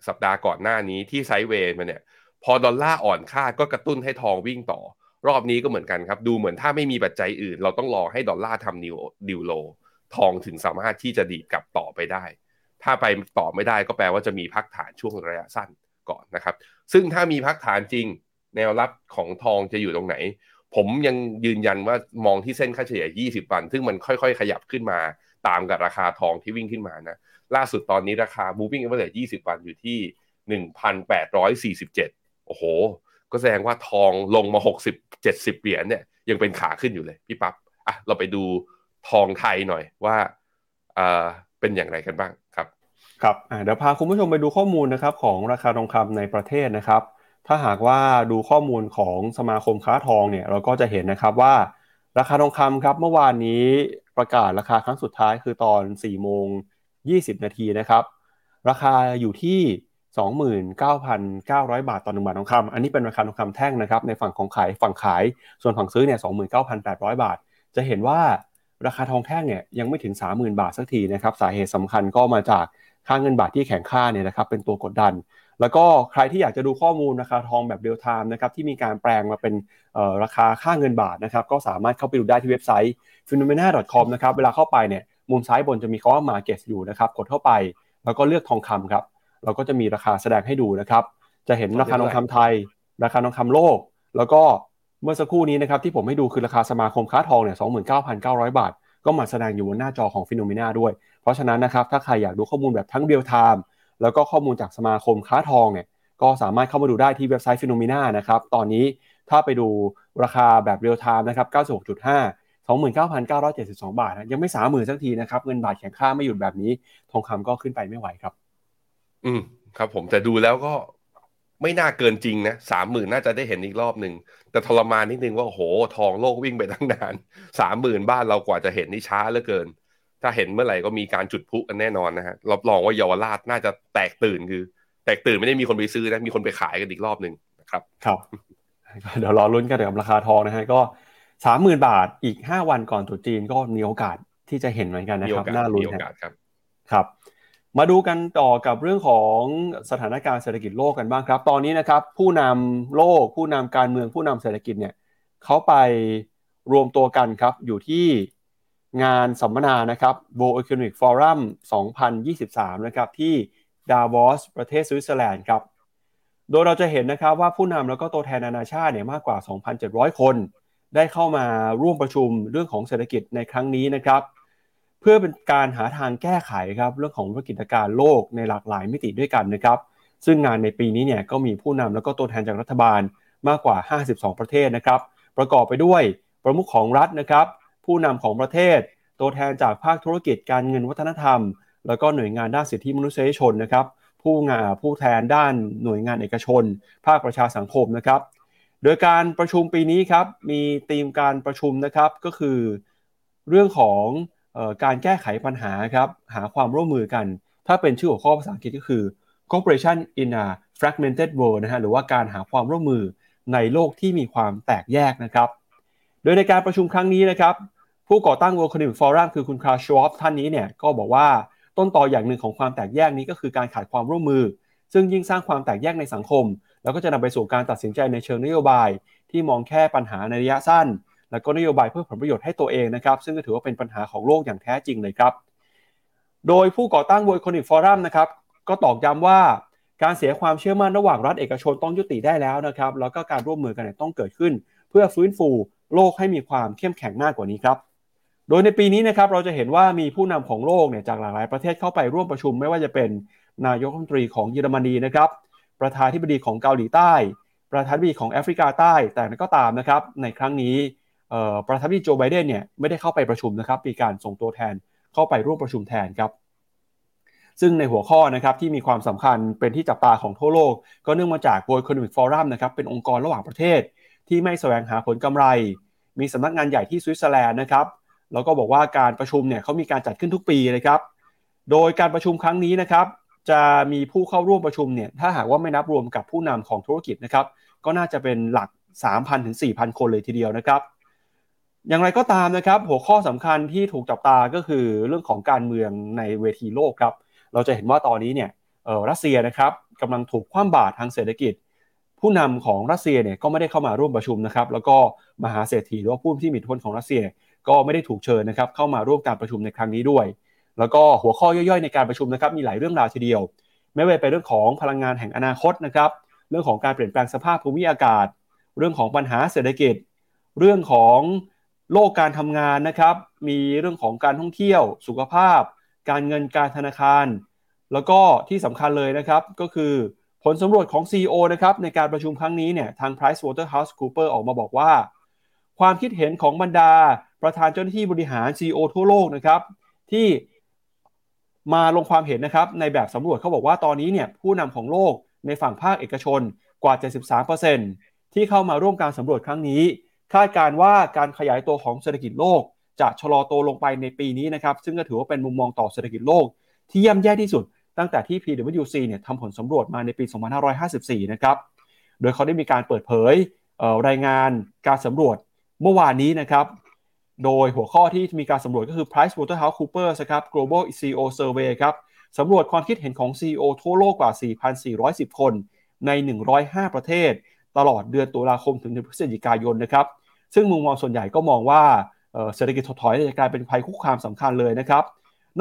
สัปดาห์ก่อนหน้านี้ที่ sideway มาเนี่ย พอดอลลาร์อ่อนค่าก็กระตุ้นให้ทองวิ่งต่อ รอบนี้ก็เหมือนกันครับ ดูเหมือนถ้าไม่มีปัจจัยอื่น เราต้องรอให้ดอลลาร์ทำ new low ทองถึงสามารถที่จะดีดกลับต่อไปได้ ถ้าไปต่อไม่ได้ก็แปลว่าจะมีพักฐานช่วงระยะสั้นก่อนนะครับ ซึ่งถ้ามีพักฐานจริง แนวรับของทองจะอยู่ตรงไหน ผมยังยืนยันว่ามองที่เส้นค่าเฉลี่ย 20 วัน ซึ่งมันค่อย ๆ ขยับขึ้นมาตามกับราคาทองที่วิ่งขึ้นมานะ ล่าสุดตอนนี้ราคา moving average 20 วันอยู่ที่ 1,847 โอ้โห ก็แสดงว่าทองลงมาห กสิบเจ็ดสิบเหรียญเนี่ยยังเป็นขาขึ้นอยู่เลยพี่ปับ๊บอะเราไปดูทองไทยหน่อยว่าอ่าเป็นอย่างไรกันบ้างครับครับเดี๋ยวพาคุณผู้ชมไปดูข้อมูลนะครับของราคาทองคำในประเทศนะครับ ถ้าหากว่าดูข้อมูลของสมาคมค้าทองเนี่ยเราก็จะเห็นนะครับว่า ราคาทองคำครับเมื่อวานนี้ประกาศราคาครั้งสุดท้ายคือตอน4โมง20 นาทีนะครับ ราคาอยู่ที่ 29,900 บาทต่อหนึ่งบาททองคำอันนี้เป็นราคาทองคำแท่งนะครับในฝั่งของขายฝั่งขาย ส่วนฝั่งซื้อเนี่ย29,800 บาท จะเห็นว่าราคาทองแท่งเนี่ยยังไม่ถึง 30,000 บาทสักทีนะครับสาเหตุสำคัญก็มาจากค่าเงินบาทที่แข็งค่าเนี่ยนะครับเป็นตัวกดดัน แล้วก็ใครที่อยากจะดูข้อมูลราคาทองแบบ real-time นะครับที่มีการแปลงมาเป็นราคาค่าเงินบาทนะครับก็สามารถเข้าไปดูได้ที่เว็บไซต์ finnomena.com นะครับเวลาเข้าไปเนี่ยมุมซ้ายบนจะมีคำว่า market อยู่นะครับกดเข้าไป แล้วก็เลือกทองคำครับ เราก็จะมีราคาแสดงให้ดูนะครับ จะเห็นราคาทองคำไทย ราคาทองคำโลก แล้วก็เมื่อสักครู่นี้นะครับที่ผมให้ดูคือราคาสมาคมค้าทองเนี่ยสองหมื่นเก้าพันเก้าร้อยบาท ก็มาแสดงอยู่บนหน้าจอของ Finnomena ด้วย เพราะฉะนั้นนะครับถ้าใครอยากดูข้อมูลแบบทั้ง real-time แล้วก็ข้อมูลจากสมาคมค้าทองเนี่ยก็สามารถเข้ามาดูได้ที่เว็บไซต์ Finnomena นะครับตอนนี้ถ้าไปดูราคาแบบ real-time นะครับ96.5 29,972 บาทนะยังไม่สามหมื่นสักทีนะครับ เงินบาทแข็งค่าไม่หยุดแบบนี้ ทองคำก็ขึ้นไปไม่ไหวครับ อืมครับ ผมแต่ดูแล้วก็ไม่น่าเกินจริงนะสามหมื่นน่าจะได้เห็นอีกรอบหนึ่งแต่ทรมานนิดนึงว่าโหทองโลกวิ่งไปตั้งนานสามหมื่นบ้านเรากว่าจะเห็นนี่ช้าเหลือเกิน ถ้าเห็นเมื่อไหร่ก็มีการจุดพุกันแน่นอนนะฮะรับรองว่าเยาวราชน่าจะแตกตื่นคือ แตกตื่นไม่ได้มีคนไปซื้อนะมีคนไปขายกันอีกรอบหนึ่งนะครับครับเดี๋ยวรอลุ้นกันกับราคาทองนะฮะก็สามหมื่นบาทอีกห้าวันก่อนตรุษจีนก็มีโอกาสที่จะเห็นเหมือนกันนะครับน่าลุ้นครับครับ มาดูกันต่อกับเรื่องของสถานการณ์เศรษฐกิจโลกกันบ้างครับ ตอนนี้นะครับ ผู้นำโลก ผู้นำการเมืองผู้นำเศรษฐกิจเนี่ยเขาไปรวมตัวกันครับ อยู่ที่งานสัมมนานะครับ World Economic Forum 2023 นะครับ ที่ดาวอสประเทศสวิตเซอร์แลนด์ครับ โดยเราจะเห็นนะครับว่าผู้นำแล้วก็ตัวแทนนานาชาติเนี่ยมากกว่า 2,700 คน ได้เข้ามาร่วมประชุมเรื่องของเศรษฐกิจในครั้งนี้นะครับ เพื่อเป็นการหาทางแก้ไขครับเรื่องของธุรกิจการโลกในหลากหลายมิติด้วยกันนะครับ ซึ่งงานในปีนี้เนี่ยก็มีผู้นำแล้วก็ตัวแทนจากรัฐบาลมากกว่า 52 ประเทศนะครับ ประกอบไปด้วยประมุขของรัฐนะครับ ผู้นำของประเทศ ตัวแทนจากภาคธุรกิจการเงินวัฒนธรรม แล้วก็หน่วยงานด้านสิทธิมนุษยชนนะครับ ผู้งานผู้แทนด้านหน่วยงานเอกชน ภาคประชาสังคมนะครับ โดยการประชุมปีนี้ครับมีธีมการประชุมนะครับก็คือ เรื่องของ การแก้ไขปัญหาครับหาความร่วมมือกัน ถ้าเป็นชื่อหัวข้อภาษาอังกฤษก็คือ cooperation in a fragmented world นะฮะหรือว่าการหาความร่วมมือในโลกที่มีความแตกแยกนะครับ โดยในการประชุมครั้งนี้นะครับผู้ก่อตั้ง World Economic Forum คือคุณคาร์ชวอฟท่านนี้เนี่ยก็บอกว่าต้นตออย่างหนึ่งของความแตกแยกนี้ก็คือการขาดความร่วมมือ ซึ่งยิ่งสร้างความแตกแยกในสังคม แล้วก็จะนำไปสู่การตัดสินใจในเชิงนโยบาย ที่มองแค่ปัญหาในระยะสั้น และก็นโยบายเพื่อผลประโยชน์ให้ตัวเองนะครับ ซึ่งก็ถือว่าเป็นปัญหาของโลกอย่างแท้จริงเลยครับ โดยผู้ก่อตั้ง World Economic Forum นะครับ ก็ตอกย้ำว่าการเสียความเชื่อมั่นระหว่างรัฐเอกชนต้องยุติได้แล้วนะครับ แล้วก็การร่วมมือกันต้องเกิดขึ้น เพื่อฟื้นฟูโลกให้มีความเข้มแข็งมากกว่านี้ครับ โดยในปีนี้นะครับเราจะเห็นว่ามีผู้นำของโลกเนี่ยจากหลากหลายประเทศเข้าไปร่วมประชุม ไม่ว่าจะเป็นนายกรัฐมนตรีของเยอรมนีนะครับ ประธานธิบดีของเกาหลีใต้ ประธานธิบดีของแอฟริกาใต้ แต่ก็ตามนะครับ ในครั้งนี้ ประธานาธิบดีโจไบเดนเนี่ยไม่ได้เข้าไปประชุมนะครับมีการส่งตัวแทนเข้าไปร่วมประชุมแทนครับ ซึ่งในหัวข้อนะครับที่มีความสำคัญเป็นที่จับตาของทั่วโลก ก็เนื่องมาจาก World Economic Forum นะครับเป็นองค์กรระหว่างประเทศ ที่ไม่แสวงหาผลกำไร มีสำนักงานใหญ่ที่สวิตเซอร์แลนด์นะครับแล้วก็บอกว่าการประชุมเนี่ยเขามีการจัดขึ้นทุกปีนะครับ โดยการประชุมครั้งนี้นะครับจะมีผู้เข้าร่วมประชุมเนี่ยถ้าหากว่าไม่นับรวมกับผู้นำของธุรกิจนะครับก็น่าจะเป็นหลัก 3,000ถึง4,000 คนเลยทีเดียวนะครับ อย่างไรก็ตามนะครับ หัวข้อสำคัญที่ถูกจับตาก็คือเรื่องของการเมืองในเวทีโลกครับ เราจะเห็นว่าตอนนี้เนี่ยรัสเซียนะครับกำลังถูกคว่ำบาตรทางเศรษฐกิจ ผู้นำของรัสเซียเนี่ยก็ไม่ได้เข้ามาร่วมประชุมนะครับ แล้วก็มหาเศรษฐีหรือว่าผู้ที่มีอิทธิพลของรัสเซียก็ไม่ได้ถูกเชิญนะครับเข้ามาร่วมการประชุมในครั้งนี้ด้วย แล้วก็หัวข้อย่อยๆในการประชุมนะครับมีหลายเรื่องราวทีเดียว ไม่ว่าเป็นเรื่องของพลังงานแห่งอนาคตนะครับ เรื่องของการเปลี่ยนแปลงสภาพภูมิอากาศ เรื่องของปัญหาเศรษฐกิจ เรื่องของ โลกการทำงานนะครับ มีเรื่องของการท่องเที่ยว สุขภาพ การเงินการธนาคาร แล้วก็ที่สำคัญเลยนะครับก็คือผลสำรวจของ CEO นะครับในการประชุมครั้งนี้เนี่ยทาง PricewaterhouseCoopers ออกมาบอกว่า ความคิดเห็นของบรรดาประธานเจ้าหน้าที่บริหาร CEO ทั่วโลกนะครับที่มาลงความเห็นนะครับในแบบสำรวจเขาบอกว่าตอนนี้เนี่ยผู้นำของโลกในฝั่งภาคเอกชนกว่า 73%ที่เข้ามาร่วมการสำรวจครั้งนี้ คาดการว่าการขยายตัวของเศรษฐกิจโลก จะชะลอตัวลงไปในปีนี้นะครับซึ่งก็ถือว่าเป็นมุมมองต่อเศรษฐกิจโลก ที่ย่ำแย่ที่สุด ตั้งแต่ที่ PwC เนี่ยทำผลสำรวจมาในปี 2554 นะครับโดยเขาได้มีการเปิดเผยรายงานการสำรวจเมื่อวานนี้นะครับโดยหัวข้อที่มีการสำรวจก็คือ Price Waterhouse Coopers ครับ Global CEO Survey ครับสำรวจความคิดเห็นของ CEO ทั่วโลกกว่า 4,410 คนใน 105 ประเทศ ตลอดเดือนตุลาคมถึงเดือนพฤศจิกายนนะครับ ซึ่งมุมมองส่วนใหญ่ก็มองว่าเศรษฐกิจถดถอยจะกลายเป็นภัยคุกคามสำคัญเลยนะครับ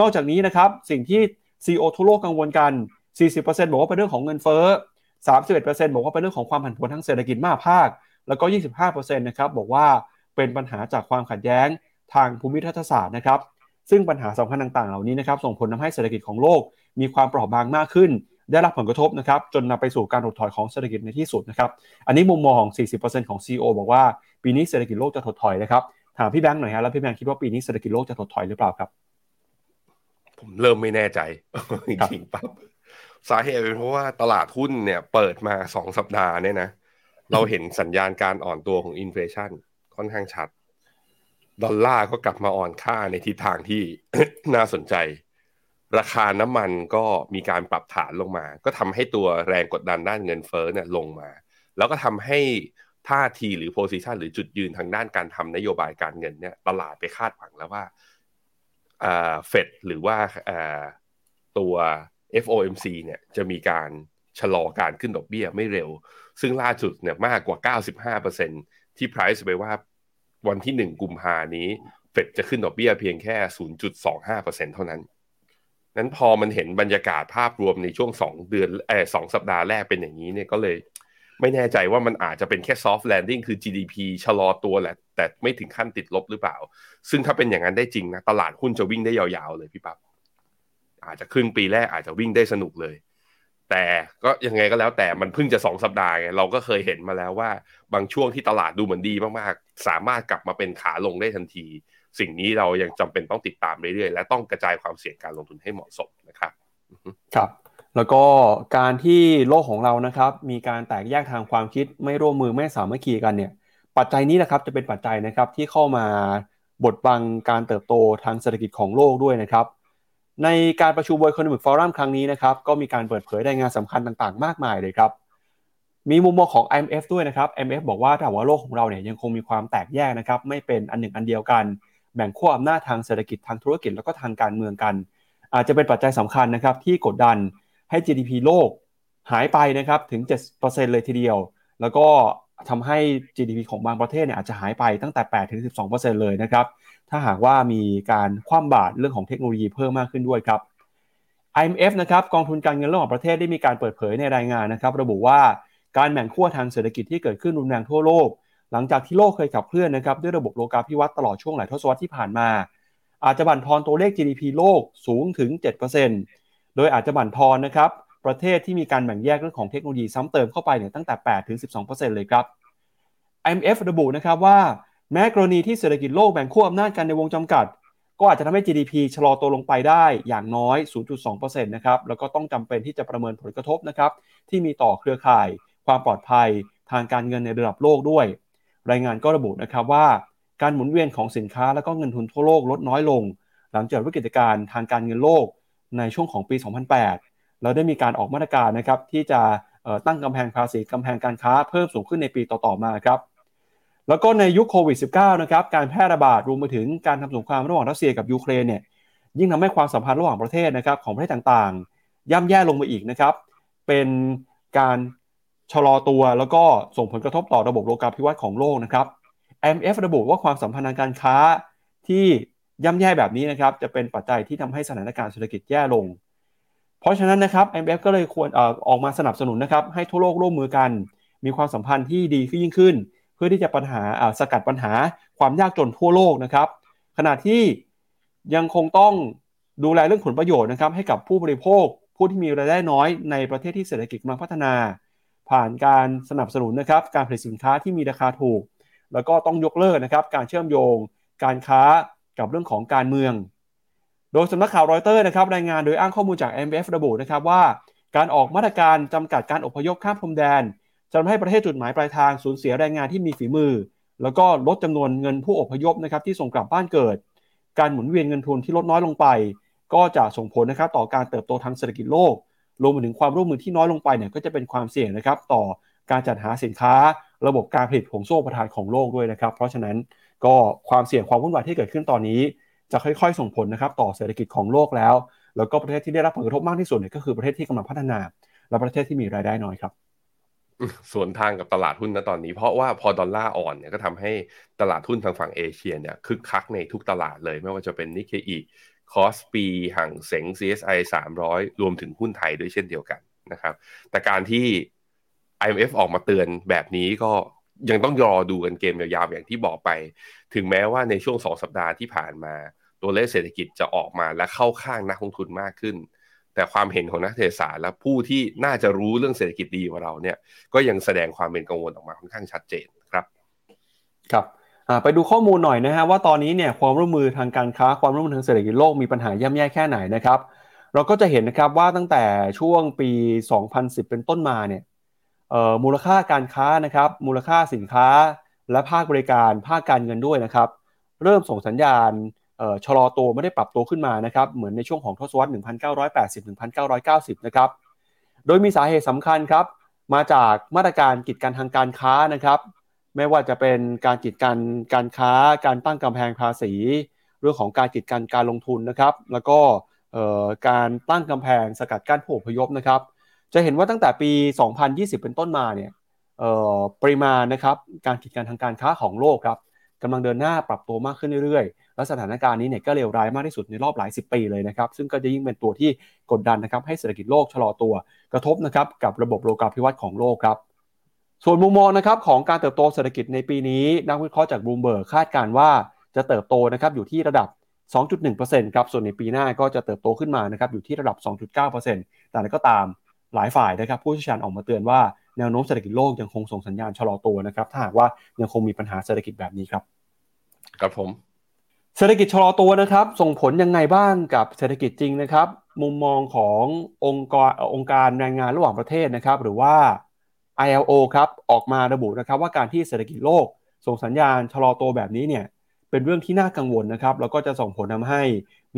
นอกจากนี้นะครับสิ่งที่ CEO ทั่วโลกกังวลกัน 40%บอกว่าเป็นเรื่องของเงินเฟ้อ 31%บอกว่าเป็นเรื่องของความผันผวนทางเศรษฐกิจมากภาค แล้วก็ 25%นะครับบอกว่าเป็นปัญหาจากความขัดแย้งทางภูมิทัศศาสตร์นะครับ ซึ่งปัญหาสำคัญต่างๆ เหล่านี้นะครับส่งผลทาให้เศรษฐกิจของโลก มีความเปราะบางมากขึ้น ได้รับผลกระทบนะครับจนนำไปสู่การถดถอยของเศรษฐกิจในที่สุดนะครับ อันนี้มุมมองของ40%ของ CEO บอกว่า ปีนี้เศรษฐกิจโลกจะถดถอยนะครับถามพี่แบงค์หน่อยฮะแล้วพี่แบงค์คิดว่าปีนี้เศรษฐกิจโลกจะถดถอยหรือเปล่าครับ ผมเริ่มไม่แน่ใจจริงๆปั๊บสาเหตุเป็นเพราะว่าตลาดหุ้นเนี่ย เปิดมาสองสัปดาห์เนี่ยนะเราเห็นสัญญาณการอ่อนตัวของอินฟลชันค่อนข้างชัด ดอลลาร์ก็กลับมาอ่อนค่าในทิศทางที่น่าสนใจ ราคาน้ำมันก็มีการปรับฐานลงมา ก็ทำให้ตัวแรงกดดันด้านเงินเฟ้อเนี่ยลงมา แล้วก็ทำให้ ท่าทีหรือโพซิชันหรือจุดยืนทางด้านการทำนโยบายการเงินเนี่ยตลาดไปคาดหวังแล้วว่าเฟดหรือว่าตัว FOMC เนี่ยจะมีการชะลอการขึ้นดอกเบี้ยไม่เร็ว ซึ่งล่าสุดเนี่ยมากกว่า 95%ที่ price ไปว่าวันที่ 1 กุมภานี้ เฟดจะขึ้นดอกเบี้ยเพียงแค่ 0.25%เท่านั้น นั้นพอมันเห็นบรรยากาศภาพรวมในช่วง 2 เดือนเออสสัปดาห์แรกเป็นอย่างนี้เนี่ยก็เลย ไม่แน่ใจว่ามันอาจจะเป็นแค่ soft landing คือ GDP ชะลอตัวแหละ แต่ไม่ถึงขั้นติดลบหรือเปล่า ซึ่งถ้าเป็นอย่างนั้นได้จริงนะ ตลาดหุ้นจะวิ่งได้ยาวๆเลยพี่ปับ๊บอาจจะครึ่งปีแรกอาจจะวิ่งได้สนุกเลย แต่ก็ยังไงก็แล้วแต่มันเพิ่งจะสองสัปดาห์ไงเราก็เคยเห็นมาแล้วว่า บางช่วงที่ตลาดดูเหมือนดีมากๆ สามารถกลับมาเป็นขาลงได้ทันที สิ่งนี้เรายังจำเป็นต้องติดตามเรื่อยๆและต้องกระจายความเสี่ยงการลงทุนให้เหมาะสมนะครับ ครับ แล้วก็การที่โลกของเรานะครับมีการแตกแยกทางความคิดไม่ร่วมมือไม่สามัคคีกันเนี่ยปัจจัยนี้นะครับจะเป็นปัจจัยนะครับที่เข้ามาบดบังการเติบโตทางเศรษฐกิจของโลกด้วยนะครับ ในการประชุม World Economic Forum ครั้งนี้นะครับก็มีการเปิดเผยรายงานสำคัญต่างๆ มากมายเลยครับ มีมุมมองของ IMF ด้วยนะครับ IMF บอกว่าถ้าว่าโลกของเราเนี่ยยังคงมีความแตกแยกนะครับไม่เป็นอันหนึ่งอันเดียวกัน แบ่งขั้วอำนาจทางเศรษฐกิจทางธุรกิจแล้วก็ทางการเมืองกัน อาจจะเป็นปัจจัยสำคัญนะครับที่กดดัน ให้ GDP โลกหายไปนะครับถึง 7%เลยทีเดียว แล้วก็ทำให้ GDP ของบางประเทศเนี่ยอาจจะหายไปตั้งแต่ 8 ถึง 12%เลยนะครับ ถ้าหากว่ามีการคว่ำบาตรเรื่องของเทคโนโลยีเพิ่มมากขึ้นด้วยครับ IMF นะครับกองทุนการเงินระหว่างประเทศได้มีการเปิดเผยในรายงานนะครับ ระบุว่าการแบ่งขั้วทางเศรษฐกิจที่เกิดขึ้นรุนแรงทั่วโลก หลังจากที่โลกเคยขับเคลื่อนนะครับด้วยระบบโลกาภิวัตน์ตลอดช่วงหลายทศวรรษที่ผ่านมา อาจจะบั่นทอนตัวเลข GDP โลกสูงถึง 7% โดยอาจจะบั่นทอนนะครับประเทศที่มีการแบ่งแยกเรื่องของเทคโนโลยีซ้ำเติมเข้าไปเนี่ยตั้งแต่ 8 ถึง 12 เลยครับ IMF ระบุนะครับว่าแม้กรณีที่เศรษฐกิจโลกแบ่งขั้วอำนาจกันในวงจำกัด ก็อาจจะทำให้ GDP ชะลอตัวลงไปได้อย่างน้อย 0.2%นะครับ แล้วก็ต้องจำเป็นที่จะประเมินผลกระทบนะครับที่มีต่อเครือข่าย ความปลอดภัยทางการเงินในระดับโลกด้วย รายงานก็ระบุนะครับว่า การหมุนเวียนของสินค้าและก็เงินทุนทั่วโลกลดน้อยลง หลังจากวิกฤตการณ์ทางการเงินโลก ในช่วงของปี 2008 แล้วได้มีการออกมาตรการนะครับที่จะตั้งกำแพงภาษีกำแพงการค้าเพิ่มสูงขึ้นในปีต่อๆมาครับแล้วก็ในยุคโควิด -19 นะครับการแพร่ระบาดรวมไปถึงการทำสงครามระหว่างรัสเซียกับยูเครนเนี่ยยิ่งทำให้ความสัมพันธ์ระหว่างประเทศนะครับของประเทศต่างๆ ย่ำแย่ลงมาอีกนะครับเป็นการชะลอตัวแล้วก็ส่งผลกระทบต่อระบบโลกาภิวัตน์ของโลกนะครับ IMF ระบุว่าความสัมพันธ์ทางการค้าที่ ย่ำแย่แบบนี้นะครับจะเป็นปัจจัยที่ทำให้สถานการณ์เศรษฐกิจแย่ลง เพราะฉะนั้นนะครับ IMF ก็เลยควรอออกมาสนับสนุนนะครับให้ทั่วโลกร่วมมือกัน มีความสัมพันธ์ที่ดีขึ้นยิ่งขึ้น เพื่อที่จะปัญหาสกัดปัญหาความยากจนทั่วโลกนะครับ ขณะที่ยังคงต้องดูแลเรื่องผลประโยชน์นะครับให้กับผู้บริโภค ผู้ที่มีรายได้น้อยในประเทศที่เศรษฐกิจกำลังพัฒนา ผ่านการสนับสนุนนะครับการผลิตสินค้าที่มีราคาถูก แล้วก็ต้องยกเลิกนะครับการเชื่อมโยง การค้า กับเรื่องของการเมือง โดยสำนักข่าวรอยเตอร์นะครับรายงานโดยอ้างข้อมูลจาก MBF ระบุนะครับว่าการออกมาตรการจำกัดการอพยพข้ามพรมแดนจะทำให้ประเทศจุดหมายปลายทางสูญเสียแรงงานที่มีฝีมือ แล้วก็ลดจำนวนเงินผู้อพยพนะครับที่ส่งกลับบ้านเกิด การหมุนเวียนเงินทุนที่ลดน้อยลงไป ก็จะส่งผลนะครับต่อการเติบโตทางเศรษฐกิจโลก รวมไปถึงความร่วมมือที่น้อยลงไปเนี่ยก็จะเป็นความเสี่ยงนะครับต่อการจัดหาสินค้า ระบบการผลิตของโซ่ประทานของโลกด้วยนะครับ เพราะฉะนั้น ก็ความเสี่ยงความวุ่นวายที่เกิดขึ้นตอนนี้ จะค่อยๆ ส่งผลนะครับต่อเศรษฐกิจของโลกแล้ว แล้วก็ประเทศที่ได้รับผลกระทบมากที่สุดเนี่ยก็คือประเทศที่กำลังพัฒนา และประเทศที่มีรายได้น้อยครับสวนทางกับตลาดหุ้นนะตอนนี้ เพราะว่าพอดอลลาร์อ่อนเนี่ยก็ทำให้ตลาดหุ้นทางฝั่งเอเชียเนี่ยคึกคักในทุกตลาดเลย ไม่ว่าจะเป็นนิกเคอิ KOSPI ฮั่งเส็ง CSI 300 รวมถึงหุ้นไทยด้วยเช่นเดียวกันนะครับ แต่การที่ IMF ออกมาเตือนแบบนี้ก็ ยังต้องรอดูกันเกมยาวๆอย่างที่บอกไป ถึงแม้ว่าในช่วงสองสัปดาห์ที่ผ่านมา ตัวเลขเศรษฐกิจจะออกมาและเข้าข้างนักลงทุนมากขึ้น แต่ความเห็นของนักเทศศาสตร์และผู้ที่น่าจะรู้เรื่องเศรษฐกิจดีกว่าเราเนี่ยก็ยังแสดงความเป็นกังวลออกมาค่อนข้างชัดเจนครับ ครับไปดูข้อมูลหน่อยนะฮะว่าตอนนี้เนี่ยความร่วมมือทางการค้าความร่วมมือทางเศรษฐกิจโลกมีปัญหาย่ำแย่แค่ไหนนะครับ เราก็จะเห็นนะครับว่าตั้งแต่ช่วงปี 2010 เป็นต้นมาเนี่ย มูลค่าการค้านะครับ มูลค่าสินค้าและภาคบริการภาคการเงินด้วยนะครับ เริ่มส่งสัญญาณชะลอตัวไม่ได้ปรับตัวขึ้นมานะครับ เหมือนในช่วงของทศวรรษ 1980-1990 นะครับ โดยมีสาเหตุสำคัญครับ มาจากมาตรการกิจการทางการค้านะครับ ไม่ว่าจะเป็นการกิจการการค้า การตั้งกำแพงภาษี เรื่องของการกิจการการลงทุนนะครับ แล้วก็การตั้งกำแพงสกัดกั้นผู้อพยพนะครับ จะเห็นว่าตั้งแต่ปี 2020 เป็นต้นมาเนี่ยปริมาณนะครับการกิจการทางการค้าของโลกครับกำลังเดินหน้าปรับตัวมากขึ้นเรื่อยๆ และสถานการณ์นี้เนี่ยก็เลวร้ายมากที่สุดในรอบหลายสิบปีเลยนะครับ ซึ่งก็จะยิ่งเป็นตัวที่กดดันนะครับให้เศรษฐกิจโลกชะลอตัว กระทบนะครับกับระบบโลกาภิวัตน์ของโลกครับ ส่วนมุมมองนะครับของการเติบโตเศรษฐกิจในปีนี้นักวิเคราะห์จากบูมเบิร์กคาดการว่าจะเติบโตนะครับอยู่ที่ระดับ 2.1%ครับ ส่วนในปีหน้าก็จะเติบโตขึ้นมานะครับอยู่ที่ระดับ 2.9%แต่ก็ตาม หลายฝ่ายนะครับผู้เชี่ยวชาญออกมาเตือนว่าแนวโน้มเศรษฐกิจโลกยังคงส่งสัญญาณชะลอตัวนะครับถ้าหากว่ายังคงมีปัญหาเศรษฐกิจแบบนี้ครับครับผมเศรษฐกิจชะลอตัวนะครับ ส่งผลยังไงบ้างกับเศรษฐกิจจริงนะครับ มุมมองขององค์กรองค์การแรงงานระหว่างประเทศนะครับ หรือว่า ILO ครับออกมาระบุนะครับ ว่าการที่เศรษฐกิจโลก ส่งสัญญาณชะลอตัวแบบนี้เนี่ยเป็นเรื่องที่น่ากังวลนะครับแล้วก็จะส่งผลทาให้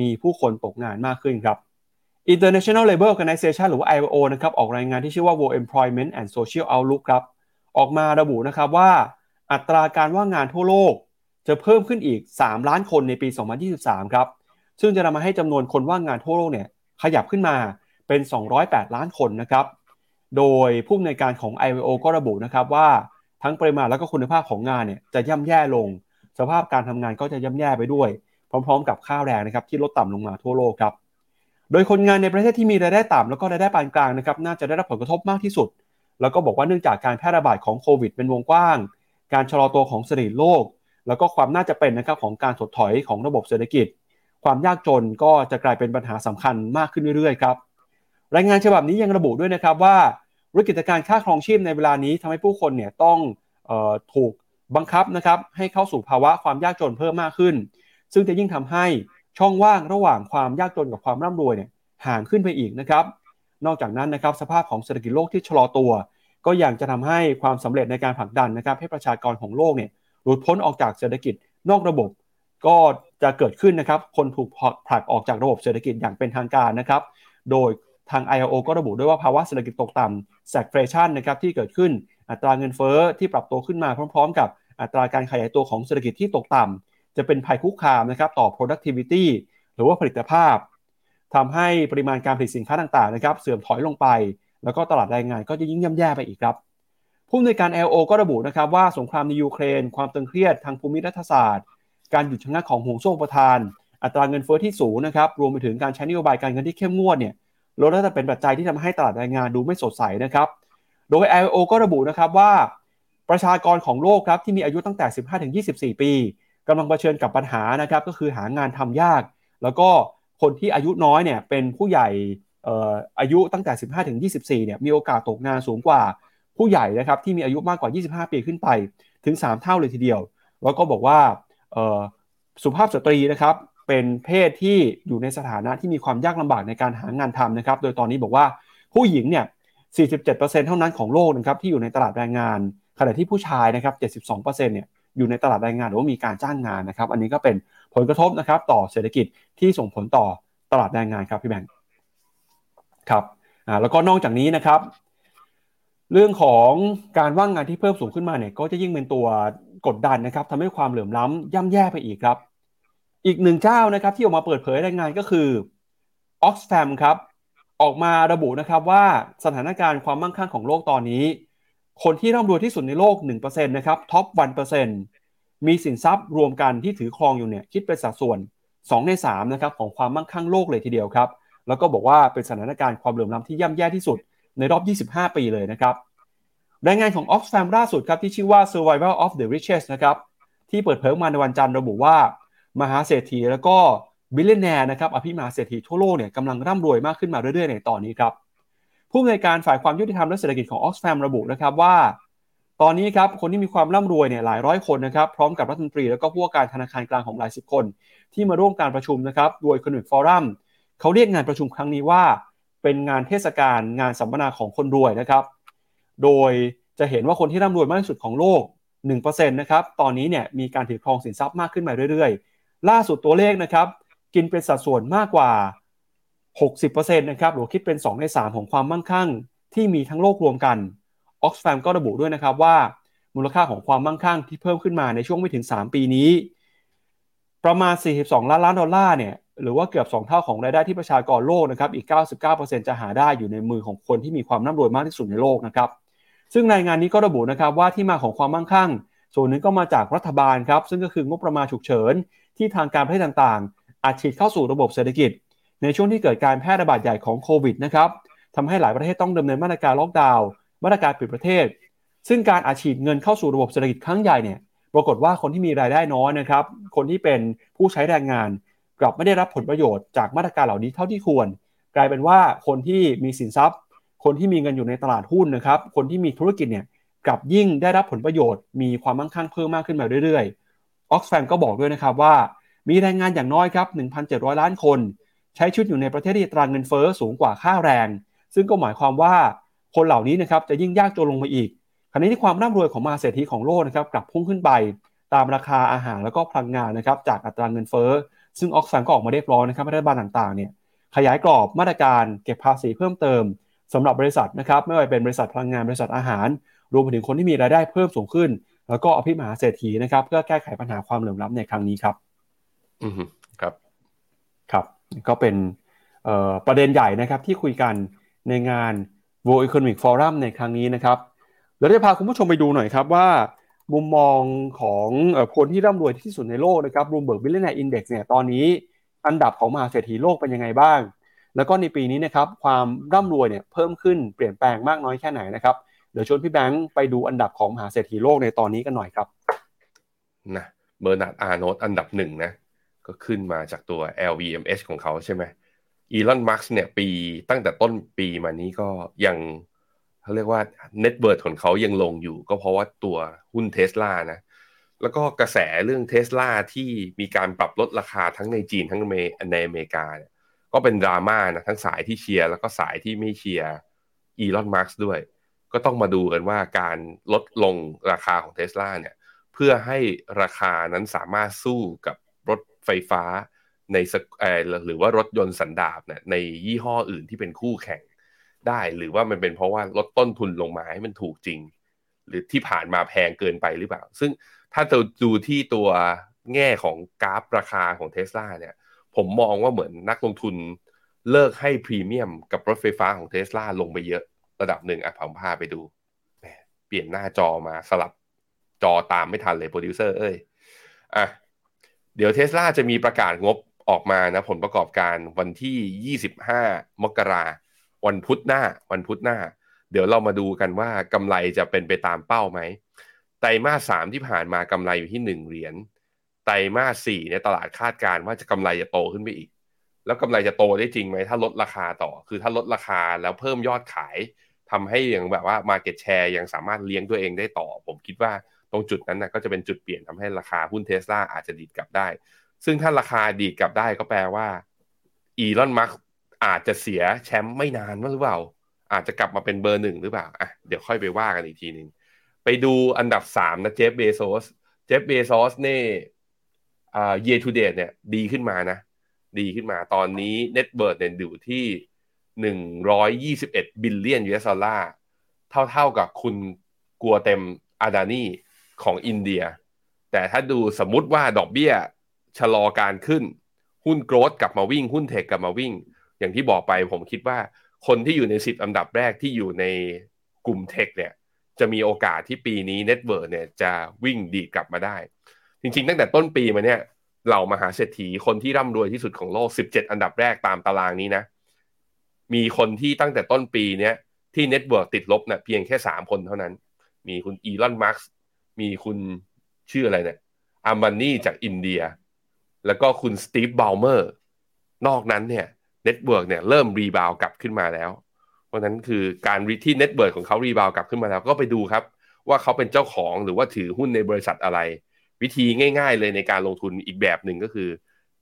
มีผู้คนตกงานมากขึ้นครับ International Labour Organization หรือว่า ILO นะครับออกรายงานที่ชื่อว่า World Employment and Social Outlook ครับออกมาระบุนะครับว่า อัตราการว่างงานทั่วโลก จะเพิ่มขึ้นอีก 3 ล้านคนในปี 2023 ครับ ซึ่งจะนำมาให้จำนวนคนว่างงานทั่วโลกเนี่ยขยับขึ้นมาเป็น 208 ล้านคนนะครับ โดยผู้อำนวยการของ ILO ก็ระบุนะครับว่าทั้งปริมาณและก็คุณภาพของงานเนี่ยจะย่ำแย่ลง สภาพการทำงานก็จะย่ำแย่ไปด้วย พร้อม ๆ กับค่าแรงนะครับที่ลดต่ำลงมาทั่วโลกครับ โดยคนงานในประเทศที่มีรายได้ต่ำแล้วก็รายได้ปานกลางนะครับน่าจะได้รับผลกระทบมากที่สุด แล้วก็บอกว่าเนื่องจากการแพร่ระบาดของโควิดเป็นวงกว้าง การชะลอตัวของเศรษฐกิจโลก แล้วก็ความน่าจะเป็นนะครับของการถดถอยของระบบเศรษฐกิจ ความยากจนก็จะกลายเป็นปัญหาสำคัญมากขึ้นเรื่อยๆครับรายงานฉบับนี้ยังระบุด้วยนะครับว่าวิกฤตการค่าครองชีพในเวลานี้ทำให้ผู้คนเนี่ยต้องออถูกบังคับนะครับให้เข้าสู่ภาวะความยากจนเพิ่มมากขึ้น ซึ่งจะยิ่งทำให้ ช่องว่างระหว่างความยากจนกับความร่ำรวยเนี่ยห่างขึ้นไปอีกนะครับ นอกจากนั้นนะครับสภาพของเศรษฐกิจโลกที่ชะลอตัว ก็ยังจะทำให้ความสำเร็จในการผลักดันนะครับ ให้ประชากรของโลกเนี่ยหลุดพ้นออกจากเศรษฐกิจนอกระบบ ก็จะเกิดขึ้นนะครับ คนถูกผลักออกจากระบบเศรษฐกิจอย่างเป็นทางการนะครับ โดยทาง ILO ก็ระบุด้วยว่าภาวะเศรษฐกิจตกต่ำ stagflation นะครับที่เกิดขึ้นอัตราเงินเฟ้อที่ปรับตัวขึ้นมาพร้อม ๆ กับอัตราการขยายตัวของเศรษฐกิจที่ตกต่ำ จะเป็นภัยคุกคามนะครับต่อ productivity หรือว่าผลิตภาพทำให้ปริมาณการผลิตสินค้าต่างๆนะครับเสื่อมถอยลงไป แล้วก็ตลาดแรงงานก็จะยิ่งย่ำแย่ไปอีกครับผู้อำนวยการ LO ก็ระบุนะครับว่าสงครามในยูเครน ความตึงเครียดทางภูมิรัฐศาสตร์ การหยุดชะงักของห่วงโซ่ประทาน อัตราเงินเฟ้อที่สูงนะครับรวมไปถึงการใช้นโยบายการเงินที่เข้มงวดเนี่ยลดแล้วแต่เป็นปัจจัยที่ทำให้ตลาดแรงงานดูไม่สดใสนะครับโดย LO ก็ระบุนะครับว่าประชากรของโลกครับที่มีอายุตั้งแต่ 15-24 ปี กำลังเผชิญกับปัญหานะครับก็คือหางานทำยาก แล้วก็คนที่อายุน้อยเนี่ยเป็นผู้ใหญ่อายุตั้งแต่ 15-24เนี่ยมีโอกาสตกงานสูงกว่าผู้ใหญ่นะครับที่มีอายุมากกว่า 25 ปีขึ้นไปถึง 3 เท่าเลยทีเดียว แล้วก็บอกว่าสุภาพสตรีนะครับเป็นเพศที่อยู่ในสถานะที่มีความยากลำบากในการหางานทำนะครับ โดยตอนนี้บอกว่าผู้หญิงเนี่ย 47%เท่านั้นของโลกนะครับที่อยู่ในตลาดแรงงาน ขณะที่ผู้ชายนะครับ 72%เนี่ย อยู่ในตลาดแรงงานหรือว่ามีการจ้างงานนะครับ อันนี้ก็เป็นผลกระทบนะครับ ต่อเศรษฐกิจที่ส่งผลต่อตลาดแรงงานครับพี่แบงค์ครับอ่าแล้วก็นอกจากนี้นะครับ เรื่องของการว่างงานที่เพิ่มสูงขึ้นมาเนี่ย ก็จะยิ่งเป็นตัวกดดันนะครับทำให้ความเหลื่อมล้ำย่ำแย่ไปอีกครับ อีกหนึ่งเจ้านะครับ ที่ออกมาเปิดเผยรายงานก็คือ Oxfam ครับออกมาระบุนะครับว่าสถานการณ์ความมั่งคั่งของโลกตอนนี้ คนที่ร่ำรวยที่สุดในโลก1%นะครับท็อป1%มีสินทรัพย์รวมกันที่ถือครองอยู่เนี่ยคิดเป็นสัดส่วน 2 ใน3นะครับของความมั่งคั่งโลกเลยทีเดียวครับ แล้วก็บอกว่าเป็นสถานการณ์ความเหลื่อมล้ำที่ย่ำแย่ที่สุดในรอบ 25 ปีเลยนะครับรายงานของ Oxfam ล่าสุดครับที่ชื่อว่า Survival of the Richest นะครับที่เปิดเผยมาในวันจันทร์ระบุว่า มหาเศรษฐีแล้วก็ billionaire นะครับอภิมหาเศรษฐีทั่วโลกเนี่ยกำลังร่ำรวยมากขึ้นมาเรื่อยๆในตอนนี้ครับ ผู้อำนวยการฝ่ายความยุติธรรมและเศรษฐกิจของ Oxfam ระบุนะครับว่า ตอนนี้ครับคนที่มีความร่ำรวยเนี่ยหลายร้อยคนนะครับพร้อมกับรัฐมนตรีแล้วก็ผู้ว่าการธนาคารกลางของหลายสิบคน ที่มาร่วมการประชุมนะครับโดย World Economic Forumเขาเรียกงานประชุมครั้งนี้ว่า เป็นงานเทศกาลงานสัมมนาของคนรวยนะครับ โดยจะเห็นว่าคนที่ร่ำรวยมากที่สุดของโลก1%นะครับตอนนี้เนี่ยมีการถือครองสินทรัพย์มากขึ้นมาเรื่อยๆ ล่าสุดตัวเลขนะครับกินเป็นสัดส่วนมากกว่า 60%นะครับหรือคิดเป็น 2 ใน 3 ของความมั่งคั่ง ที่มีทั้งโลกรวมกันออกซฟมก็ระบุด้วยนะครับว่า มูลค่าของความมั่งคั่งที่เพิ่มขึ้นมาในช่วงไม่ถึง 3 ปีนี้ ประมาณ 42 ล้านล้านดอลลาร์เนี่ยหรือว่าเกือบ 2 เท่าของรายได้ที่ประชากรโลกนะครับอีก 99%จะหาได้อยู่ในมือของคนที่มีความร่ำรวยมากที่สุดในโลกนะครับซึ่งรายงานนี้ก็ระบุนะครับว่าที่มาของความมั่งคั่ง ส่วนหนึ่งก็มาจากรัฐบาลครับซึ่งก็คืองบประมาณฉุกเฉิน ที่ทางการประเทศต่างๆ อาจฉีดเข้าสู่ระบบเศรษฐกิจ ในช่วงที่เกิดการแพร่ระบาดใหญ่ของโควิดนะครับทำให้หลายประเทศต้องดำเนินมาตรการล็อกดาวน์มาตรการปิดประเทศ ซึ่งการอาฉีดเงินเข้าสู่ระบบเศรษฐกิจครั้งใหญ่เนี่ยปรากฏว่าคนที่มีรายได้น้อยนะครับ คนที่เป็นผู้ใช้แรงงาน กลับไม่ได้รับผลประโยชน์จากมาตรการเหล่านี้เท่าที่ควร กลายเป็นว่าคนที่มีสินทรัพย์ คนที่มีเงินอยู่ในตลาดหุ้นนะครับ คนที่มีธุรกิจเนี่ยกลับยิ่งได้รับผลประโยชน์ มีความมั่งคั่งเพิ่มมากขึ้นมาเรื่อยออกซแฟก็บอกด้วยนะครับว่า มีแรงงานอย่างน้อยครับ 1,700 ล้านคน ใช้ชุดอยู่ในประเทศที่ตรางเงินเฟอ้อสูงกว่าค่าแรง ซึ่งก็หมายความว่าคนเหล่านี้นะครับจะยิ่งยากจนลงมาอีกขณะที่ความร่ำรวยของมาเศรษฐีของโลกนะครับกลับพุ่งขึ้นไปตามราคาอาหารแล้วก็พลังงานนะครับจากอัตราเงินเฟอ้อซึ่งออกซันก็ออกมาเรียกร้องนะครับรัฐบาลต่างๆเนี่ยขยายกรอบมาตรการเก็บภาษีเพิ่มเติมสำหรับบริษัทนะครับไม่ว่าเป็นบริษัทพลังงานบริษัทอาหาร รวมไปถึงคนที่มีรายได้เพิ่มสูงขึ้น แล้วก็อภิมหาเศรษฐีนะครับเพื่อแก้ไขปัญหาความเหลื่อมล้าในครั้งนี้ครับ อืมครับ ครับ ก็เป็นประเด็นใหญ่นะครับที่คุยกันในงาน World Economic Forum ในครั้งนี้นะครับเดี๋ยวจะพาคุณผู้ชมไปดูหน่อยครับว่า มุมมองของคนที่ร่ำรวยที่สุดในโลกนะครับ Bloomberg Billionaire Index เนี่ยตอนนี้อันดับของมหาเศรษฐีโลกเป็นยังไงบ้าง แล้วก็ในปีนี้นะครับความร่ำรวยเนี่ยเพิ่มขึ้นเปลี่ยนแปลงมากน้อยแค่ไหนนะครับเดี๋ยวชวนพี่แบงค์ไปดูอันดับของมหาเศรษฐีโลกในตอนนี้กันหน่อยครับนะเบอร์นาร์ดอาร์โนตอันดับหนึ่งนะ ก็ขึ้นมาจากตัว LVMH ของเขาใช่ไหมอีลอนมัสก์เนี่ยปีตั้งแต่ต้นปีมานี้ก็ยังเขาเรียกว่า net worth ของเขายังลงอยู่ ก็เพราะว่าตัวหุ้นเทสลานะ แล้วก็กระแสเรื่องเทสลาที่มีการปรับลดราคาทั้งในจีนทั้งในอเมริกาเนี่ยก็เป็นดราม่านะทั้งสายที่เชียร์แล้วก็สายที่ไม่เชียร์อีลอนมัสก์ด้วย ก็ต้องมาดูกันว่าการลดลงราคาของเทสลาเนี่ยเพื่อให้ราคานั้นสามารถสู้กับ ไฟฟ้าในหรือว่ารถยนต์สันดาปเนี่ยในยี่ห้ออื่นที่เป็นคู่แข่งได้ หรือว่ามันเป็นเพราะว่าลดต้นทุนลงมาให้มันถูกจริง หรือที่ผ่านมาแพงเกินไปหรือเปล่า ซึ่งถ้าเราดูที่ตัวแง่ของกราฟราคาของเทสลาเนี่ยผมมองว่าเหมือนนักลงทุนเลิกให้พรีเมียมกับรถไฟฟ้าของเทสลาลงไปเยอะระดับหนึ่งอะผมพาไปดู เปลี่ยนหน้าจอมาสลับจอตามไม่ทันเลยโปรดิวเซอร์เอ้ยอะ เดี๋ยวเทสลาจะมีประกาศงบออกมานะผลประกอบการวันที่ 25 มกราวันพุธหน้า วันพุธหน้า เดี๋ยวเรามาดูกันว่ากำไรจะเป็นไปตามเป้าไหมไตรมาสสามที่ผ่านมากำไรอยู่ที่หนึ่งเหรียญไตรมาสสี่เนี่ยตลาดคาดการณ์ว่าจะกำไรจะโตขึ้นไปอีก แล้วกำไรจะโตได้จริงไหมถ้าลดราคาต่อ คือถ้าลดราคาแล้วเพิ่มยอดขายทำให้อย่างแบบว่า Market Share ยังสามารถเลี้ยงตัวเองได้ต่อ ผมคิดว่า ตรงจุดนั้นนะก็จะเป็นจุดเปลี่ยนทำให้ราคาหุ้นเทสลาอาจจะดีดกลับได้ ซึ่งถ้าราคาดีดกลับได้ก็แปลว่าอีลอนมัสอาจจะเสียแชมป์ไม่นานหรือเปล่า อาจจะกลับมาเป็นเบอร์หนึ่งหรือเปล่าอะเดี๋ยวค่อยไปว่ากันอีกทีหนึ่งไปดูอันดับสามนะเจฟเบโซสเจฟเบโซสเนี่ยอ่า year to date เนี่ยดีขึ้นมานะ ดีขึ้นมาตอนนี้ net worth เนี่ยอยู่ที่หนึ่งร้อยยี่สิบเอ็ด billion US dollar เท่าๆกับคุณกัวตัมอาดานี ของอินเดีย แต่ถ้าดูสมมุติว่าดอกเบี้ยชะลอการขึ้น หุ้น growth กลับมาวิ่ง หุ้น tech กลับมาวิ่ง อย่างที่บอกไปผมคิดว่าคนที่อยู่ในสิบอันดับแรกที่อยู่ในกลุ่ม tech เนี่ยจะมีโอกาสที่ปีนี้ net worth เนี่ยจะวิ่งดีกลับมาได้ จริงๆ ตั้งแต่ต้นปีมาเนี่ยเหล่ามหาเศรษฐีคนที่ร่ำรวยที่สุดของโลก 17 อันดับแรกตามตารางนี้นะ มีคนที่ตั้งแต่ต้นปีเนี้ยที่ net worth ติดลบเนี่ยเพียงแค่สามคนเท่านั้น มีคุณอีลอนมัสก์ มีคุณชื่ออะไรเนี่ยอาดานี่จากอินเดีย แล้วก็คุณสตีฟบาลเมอร์นอกนั้นเนี่ย net worth เนี่ยเริ่ม rebound กลับขึ้นมาแล้ว เพราะนั้นคือการที่ net worth ของเขา rebound กลับขึ้นมาแล้ว ก็ไปดูครับ ว่าเขาเป็นเจ้าของหรือว่าถือหุ้นในบริษัทอะไร วิธีง่าย ๆ เลยในการลงทุนอีกแบบหนึ่งก็คือ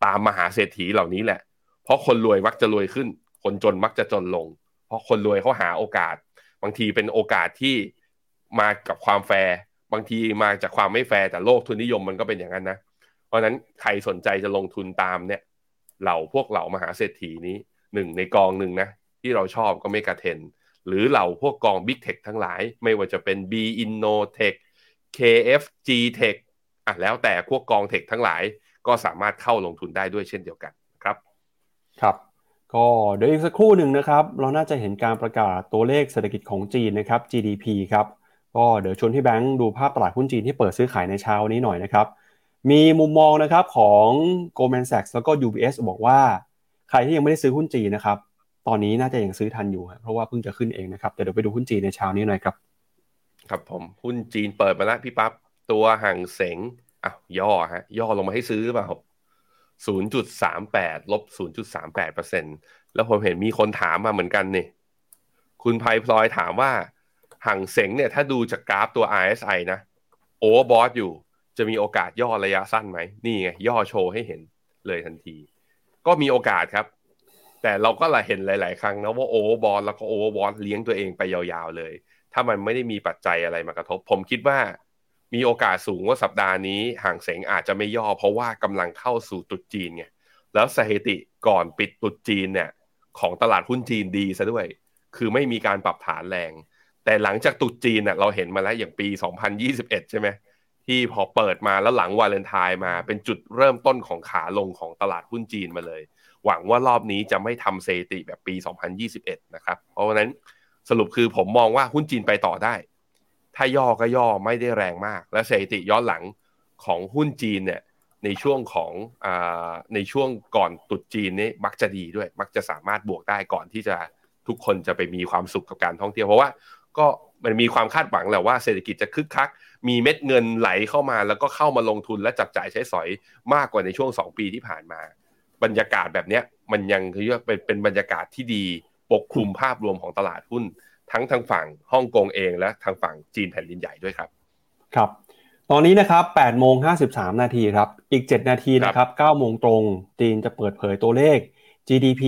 ตามมหาเศรษฐีเหล่านี้แหละ เพราะคนรวยมักจะรวยขึ้น คนจนมักจะจนลง เพราะคนรวยเขาหาโอกาส บางทีเป็นโอกาสที่มากับความแฟร์ บางทีมาจากความไม่แฟร์แต่โลกทุนนิยมมันก็เป็นอย่างนั้นนะ เพราะนั้นใครสนใจจะลงทุนตามเนี่ยเหล่าพวกเหล่ามหาเศรษฐีนี้หนึ่งในกองหนึ่งนะที่เราชอบก็เมกาเทนหรือเหล่าพวกกอง Big Tech ทั้งหลาย ไม่ว่าจะเป็น B Innotech KFG Tech อะแล้วแต่พวกกองเทคทั้งหลายก็สามารถเข้าลงทุนได้ด้วยเช่นเดียวกันครับ ครับ ก็เดี๋ยวอีกสักครู่หนึ่งนะครับ เราน่าจะเห็นการประกาศตัวเลขเศรษฐกิจของจีนนะครับ GDP ครับ ก็เดี๋ยวชวนที่แบงค์ดูภาพตลาดหุ้นจีนที่เปิดซื้อขายในเช้านี้หน่อยนะครับ มีมุมมองนะครับของ Goldman Sachs แล้วก็ UBS บอกว่า ใครที่ยังไม่ได้ซื้อหุ้นจีนนะครับ ตอนนี้น่าจะยังซื้อทันอยู่ เพราะว่าเพิ่งจะขึ้นเองนะครับเดี๋ยวไปดูหุ้นจีนในเช้านี้หน่อยครับ ครับผมหุ้นจีนเปิดมาแล้วพี่ปับ๊บตัวห่างเสงอะย่อฮะย่อลงมาให้ซื้อเปล่า0.38ลบ0.38เปอร์เซ็นแล้วผมเห็นมีคนถามมาเหมือนกันนี่ คุณไพพลอยถามว่า ฮั่งเส็งเนี่ยถ้าดูจากกราฟตัว RSI นะ overbought อยู่จะมีโอกาสย่อระยะสั้นไหมนี่ไงย่อโชว์ให้เห็นเลยทันที ก็มีโอกาสครับ แต่เราก็ละเห็นหลาย ๆ ครั้งนะว่า overbought แล้วก็ overbought เลี้ยงตัวเองไปยาวๆเลย ถ้ามันไม่ได้มีปัจจัยอะไรมากระทบ ผมคิดว่ามีโอกาสสูงว่าสัปดาห์นี้ฮั่งเส็งอาจจะไม่ย่อ เพราะว่ากำลังเข้าสู่ตรุษจีนไงแล้วสถิติก่อนปิดตุดจีนเนี่ยของตลาดหุ้นจีนดีซะด้วย คือไม่มีการปรับฐานแรง แต่หลังจากตุดจีนเน่ยเราเห็นมาแล้วอย่างปี 2021 ใช่ไหมที่พอเปิดมาแล้วหลังวาเลนไทน์มาเป็นจุดเริ่มต้นของขาลงของตลาดหุ้นจีนมาเลย หวังว่ารอบนี้จะไม่ทำเซติแบบปี 2021 นะครับ เพราะฉะนั้นสรุปคือผมมองว่าหุ้นจีนไปต่อได้ ถ้าย่อก็ย่อไม่ได้แรงมาก และสถิติย้อนหลังของหุ้นจีนเนี่ยในช่วงของอในช่วงก่อนตุดจีนนี่มักจะดีด้วย มักจะสามารถบวกได้ก่อนที่จะทุกคนจะไปมีความสุขกับการท่องเที่ยวเพราะว่า ก็มันมีความคาดหวังแหละว่าเศรษฐกิจจะคึกคัก มีเม็ดเงินไหลเข้ามาแล้วก็เข้ามาลงทุนและจับจ่ายใช้สอยมากกว่าในช่วง 2 ปีที่ผ่านมา บรรยากาศแบบนี้มันยังคือว่าเป็นเป็นบรรยากาศที่ดีปกคลุมภาพรวมของตลาดหุ้น ทั้งทางฝั่งฮ่องกงเองและทางฝั่งจีนแผ่นดินใหญ่ด้วยครับ ครับ ตอนนี้นะครับ8โมง53 นาทีครับ อีก 7 นาทีนะครับ9โมงตรง จีนจะเปิดเผยตัวเลข GDP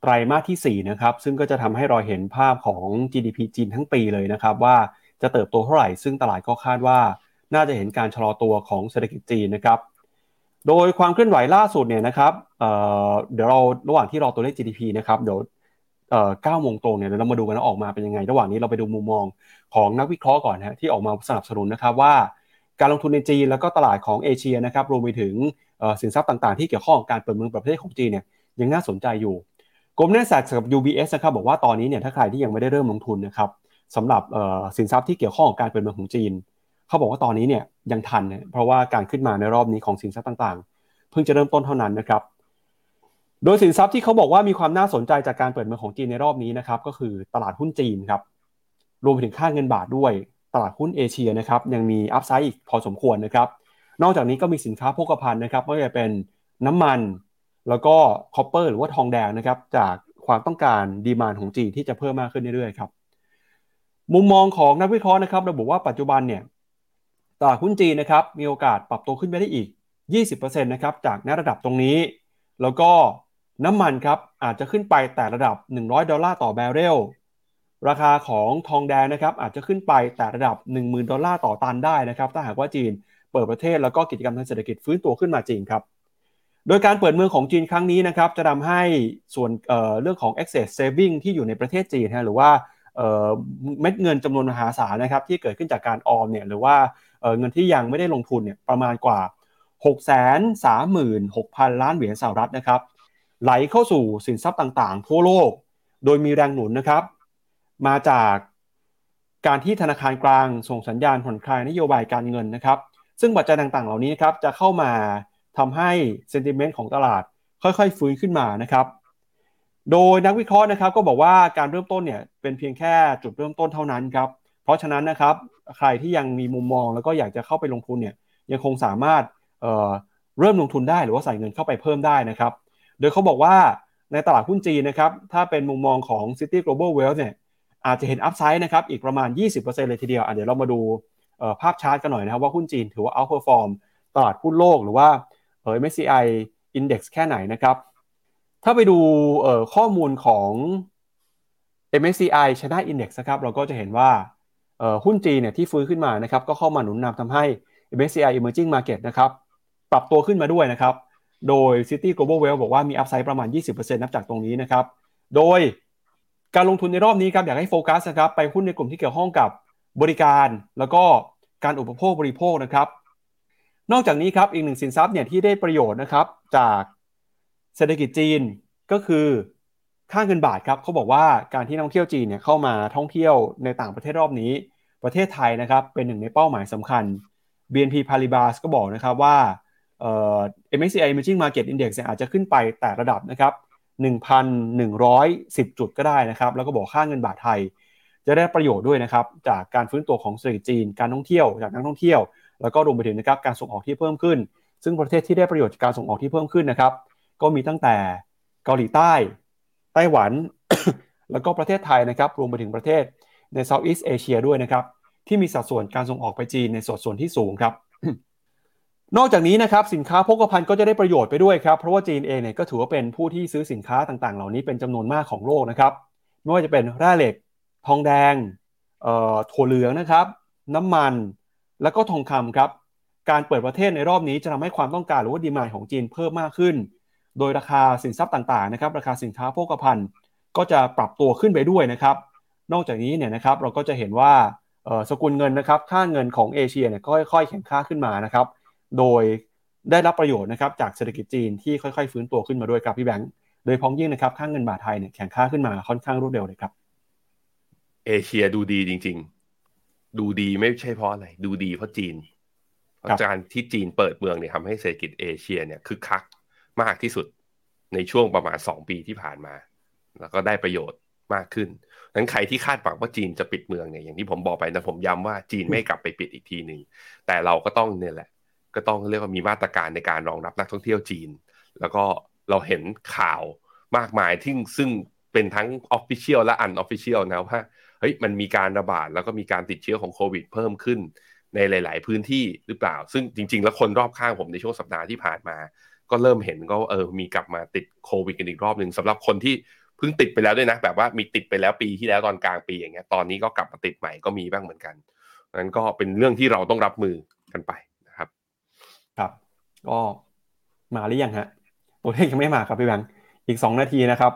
ไตรมาสที่ 4 นะครับ ซึ่งก็จะทำให้เราเห็นภาพของ GDP จีนทั้งปีเลยนะครับ ว่าจะเติบโตเท่าไหร่ ซึ่งตลาดก็คาดว่า น่าจะเห็นการชะลอตัวของเศรษฐกิจจีนนะครับ โดยความเคลื่อนไหวล่าสุดเนี่ยนะครับเเดี๋ยวเราระหว่างที่รอตัวเลข GDP นะครับ เดี๋ยวเก้าโมงตรงเนี่ยเดี๋ยวเรามาดูกันว่าออกมาเป็นยังไง ระหว่างนี้เราไปดูมุมมองของนักวิเคราะห์ก่อนนะที่ออกมาสนับสนุนนะครับว่า การลงทุนในจีนแล้วก็ตลาดของเอเชียนะครับรวมไปถึงสินทรัพย์ต่างๆ ที่เกี่ยวข้องกับการเปิดเมืองประเทศของจีนเนี่ยยังน่าสนใจอยู่ กรมเนสักกับ UBS นะครับบอกว่าตอนนี้เนี่ยถ้าใครที่ยังไม่ได้เริ่มลงทุนนะครับสำหรับสินทรัพย์ที่เกี่ยวข้องกับการเปิดเมืองของจีน เขาบอกว่าตอนนี้เนี่ยยังทันนะเพราะว่าการขึ้นมาในรอบนี้ของสินทรัพย์ต่างๆ เพิ่งจะเริ่มต้นเท่านั้นนะครับโดยสินทรัพย์ที่เขาบอกว่ามีความน่าสนใจจากการเปิดเมืองของจีนในรอบนี้นะครับก็คือตลาดหุ้นจีนครับรวมไปถึงค่าเงินบาทด้วย ตลาดหุ้นเอเชียนะครับยังมี upside อีกพอสมควรนะครับนอกจากนี้ก็มีสินค้าโภคภัณฑ์นะครับไม่ว่าจะเป็นน้ำมัน แล้วก็ copper หรือว่าทองแดงนะครับจากความต้องการ demand ของจีนที่จะเพิ่มมากขึ้นเรื่อยๆครับมุมมองของนักวิเคราะห์นะครับระบุว่าปัจจุบันเนี่ยตลาดหุ้นจีนนะครับมีโอกาสปรับตัวขึ้นไปได้อีก 20%นะครับจากณระดับตรงนี้ แล้วก็น้ำมันครับอาจจะขึ้นไปแต่ระดับ 100 ดอลลาร์ต่อแบเรลราคาของทองแดงนะครับอาจจะขึ้นไปแต่ระดับ 10,000 ดอลลาร์ต่อตันได้นะครับถ้าหากว่าจีนเปิดประเทศแล้วก็กิจกรรมทางเศรษฐกิจฟื้นตัวขึ้นมาจริงครับ โดยการเปิดเมืองของจีนครั้งนี้นะครับจะทำให้ส่วนเเรื่องของ excess saving ที่อยู่ในประเทศจีนนะหรือว่าเม็ดเงินจำนวนมหาศาลนะครับที่เกิดขึ้นจากการออมเนี่ยหรือว่าเงินที่ยังไม่ได้ลงทุนเนี่ยประมาณกว่า 636,000 ล้านเหรียญสหรัฐนะครับไหลเข้าสู่สินทรัพย์ต่างๆ ทั่วโลก โดยมีแรงหนุนนะครับ มาจากการที่ธนาคารกลางส่งสัญญาณผ่อนคลายนโยบายการเงินนะครับ ซึ่งปัจจัยต่างๆ เหล่านี้ครับจะเข้ามา ทำให้เซนติเมนต์ของตลาดค่อยๆ ฟื้นขึ้นมานะครับ โดยนักวิเคราะห์นะครับก็บอกว่าการเริ่มต้นเนี่ยเป็นเพียงแค่จุดเริ่มต้นเท่านั้นครับ เพราะฉะนั้นนะครับใครที่ยังมีมุมมองแล้วก็อยากจะเข้าไปลงทุนเนี่ยยังคงสามารถเเริ่มลงทุนได้หรือว่าใส่เงินเข้าไปเพิ่มได้นะครับ โดยเขาบอกว่าในตลาดหุ้นจีนนะครับถ้าเป็นมุมมองของ City Global Wealth เนี่ยอาจจะเห็นอัพไซด์นะครับอีกประมาณ 20%เลยทีเดียวเดี๋ยวเรามาดูภาพชาร์ตกันหน่อยนะครับว่าหุ้นจีนถือว่า outperform ตลาดหุ้นโลกหรือว่า เออ MSCI Index แค่ไหนนะครับ ถ้าไปดูข้อมูลของ MSCI China Index นะครับ เราก็จะเห็นว่าหุ้นจีนเนี่ยที่ฟื้นขึ้นมานะครับ ก็เข้ามาหนุนนำทำให้ MSCI Emerging Market นะครับปรับตัวขึ้นมาด้วยนะครับ โดย City Global Wealth บอกว่ามีอัพไซด์ประมาณ 20%นับจากตรงนี้นะครับ โดยการลงทุนในรอบนี้ครับอยากให้โฟกัสนะครับไปหุ้นในกลุ่มที่เกี่ยวข้องกับบริการ แล้วก็การอุปโภคบริโภคนะครับ นอกจากนี้ครับอีกหนึ่งสินทรัพย์เนี่ยที่ได้ประโยชน์นะครับจากเศรษฐกิจจีนก็คือค่าเงินบาทครับเขาบอกว่าการที่นักท่องเที่ยวจีนเนี่ยเข้ามาท่องเที่ยวในต่างประเทศรอบนี้ ประเทศไทยนะครับเป็นหนึ่งในเป้าหมายสำคัญ BNP Paribas ก็บอกนะครับว่าเอ่อ MSCI Emerging Market Index อาจจะขึ้นไปแต่ระดับนะครับ1,110 จุดก็ได้นะครับ แล้วก็บอกค่าเงินบาทไทย จะได้ประโยชน์ด้วยนะครับ จากการฟื้นตัวของเศรษฐกิจจีน การท่องเที่ยวจากนักท่องเที่ยว แล้วก็รวมไปถึงนะครับการส่งออกที่เพิ่มขึ้น ซึ่งประเทศที่ได้ประโยชน์จากการส่งออกที่เพิ่มขึ้นนะครับ ก็มีตั้งแต่เกาหลีใต้ ไต้หวัน แล้วก็ประเทศไทยนะครับรวมไปถึงประเทศในเซาท์อีสเอเชียด้วยนะครับที่มีสัดส่วนการส่งออกไปจีนในสัดส่วนที่สูงครับนอกจากนี้นะครับสินค้าโภคภัณฑ์ก็จะได้ประโยชน์ไปด้วยครับเพราะว่าจีนเองเนี่ยก็ถือว่าเป็นผู้ที่ซื้อสินค้าต่างๆ เหล่านี้เป็นจำนวนมากของโลกนะครับไม่ว่าจะเป็นแร่เหล็ก ทองแดงถั่วเหลืองนะครับ น้ำมัน แล้วก็ทองคำครับ การเปิดประเทศในรอบนี้จะทำให้ความต้องการหรือว่าดีมานของจีนเพิ่มมากขึ้น โดยราคาสินทรัพย์ต่างๆนะครับราคาสินค้าโภคภัณฑ์ก็จะปรับตัวขึ้นไปด้วยนะครับ นอกจากนี้เนี่ยนะครับเราก็จะเห็นว่าสกุลเงินนะครับค่าเงินของเอเชียเนี่ยก็ค่อยๆแข็งค่าขึ้นมานะครับ โดยได้รับประโยชน์นะครับจากเศรษฐกิจจีนที่ค่อยๆ ฟื้นตัวขึ้นมาด้วยครับพี่แบงค์โดยพ้องยิ่งนะครับค่าเงินบาทไทยเนี่ยแข็งค่าขึ้นมาค่อนข้างรวดเร็วเลยครับ เอเชียดูดีจริง ๆ ดูดีไม่ใช่เพราะอะไร ดูดีเพราะจีนเพราะการที่จีนเปิดเมืองเนี่ยทำให้เศรษฐกิจเอเชียเนี่ยคึกคักมากที่สุดในช่วงประมาณสองปีที่ผ่านมา แล้วก็ได้ประโยชน์มากขึ้นนั้นใครที่คาดหวังว่าจีนจะปิดเมืองเนี่ยอย่างที่ผมบอกไปนะผมย้ำว่าจีนไม่กลับไปปิดอีกทีหนึ่งแต่เราก็ต้องเนี่ยแหละ ก็ต้องเรียกว่ามีมาตรการในการรองรับนักท่องเที่ยวจีน แล้วก็เราเห็นข่าวมากมายที่ซึ่งเป็นทั้ง official และ unofficial นะว่า เฮ้ยมันมีการระบาดแล้วก็มีการติดเชื้อของโควิด เพิ่มขึ้นในหลาย ๆ พื้นที่หรือเปล่า ซึ่งจริง ๆ แล้วคนรอบข้างผมในช่วงสัปดาห์ที่ผ่านมา ก็เริ่มเห็นก็เออมีกลับมาติดโควิดกันอีกรอบหนึ่งสำหรับคนที่เพิ่งติดไปแล้วด้วยนะ แบบว่ามีติดไปแล้วปีที่แล้วตอนกลางปีอย่างเงี้ยตอนนี้ก็กลับมาติดใหม่ก็มีบ้างเหมือนกันนั้นก็เป็นเรื่องที่เราต้องรับมือกันไปนะครับ ครับก็มาหรือยังฮะตัวเลขยังไม่มาครับพี่แบงค์อีกสองนาทีนะครับ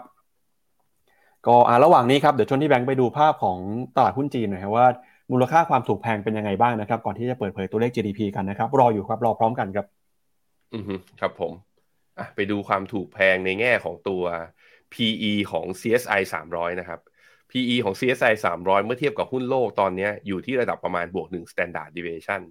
ก็อ่าระหว่างนี้ครับเดี๋ยวชวนที่แบงค์ไปดูภาพของตลาดหุ้นจีนหน่อยครับว่ามูลค่าความถูกแพงเป็นยังไงบ้างนะครับ ก่อนที่จะเปิดเผยตัวเลข GDP กันนะครับ รออยู่ครับรอพร้อมกันครับ อือฮึครับผมอะไปดูความถูกแพงในแง่ของตัว PE ของ CSI 300 นะครับ PE ของ CSI 300 เมื่อเทียบกับหุ้นโลกตอนนี้อยู่ที่ระดับประมาณบวก1 standard deviation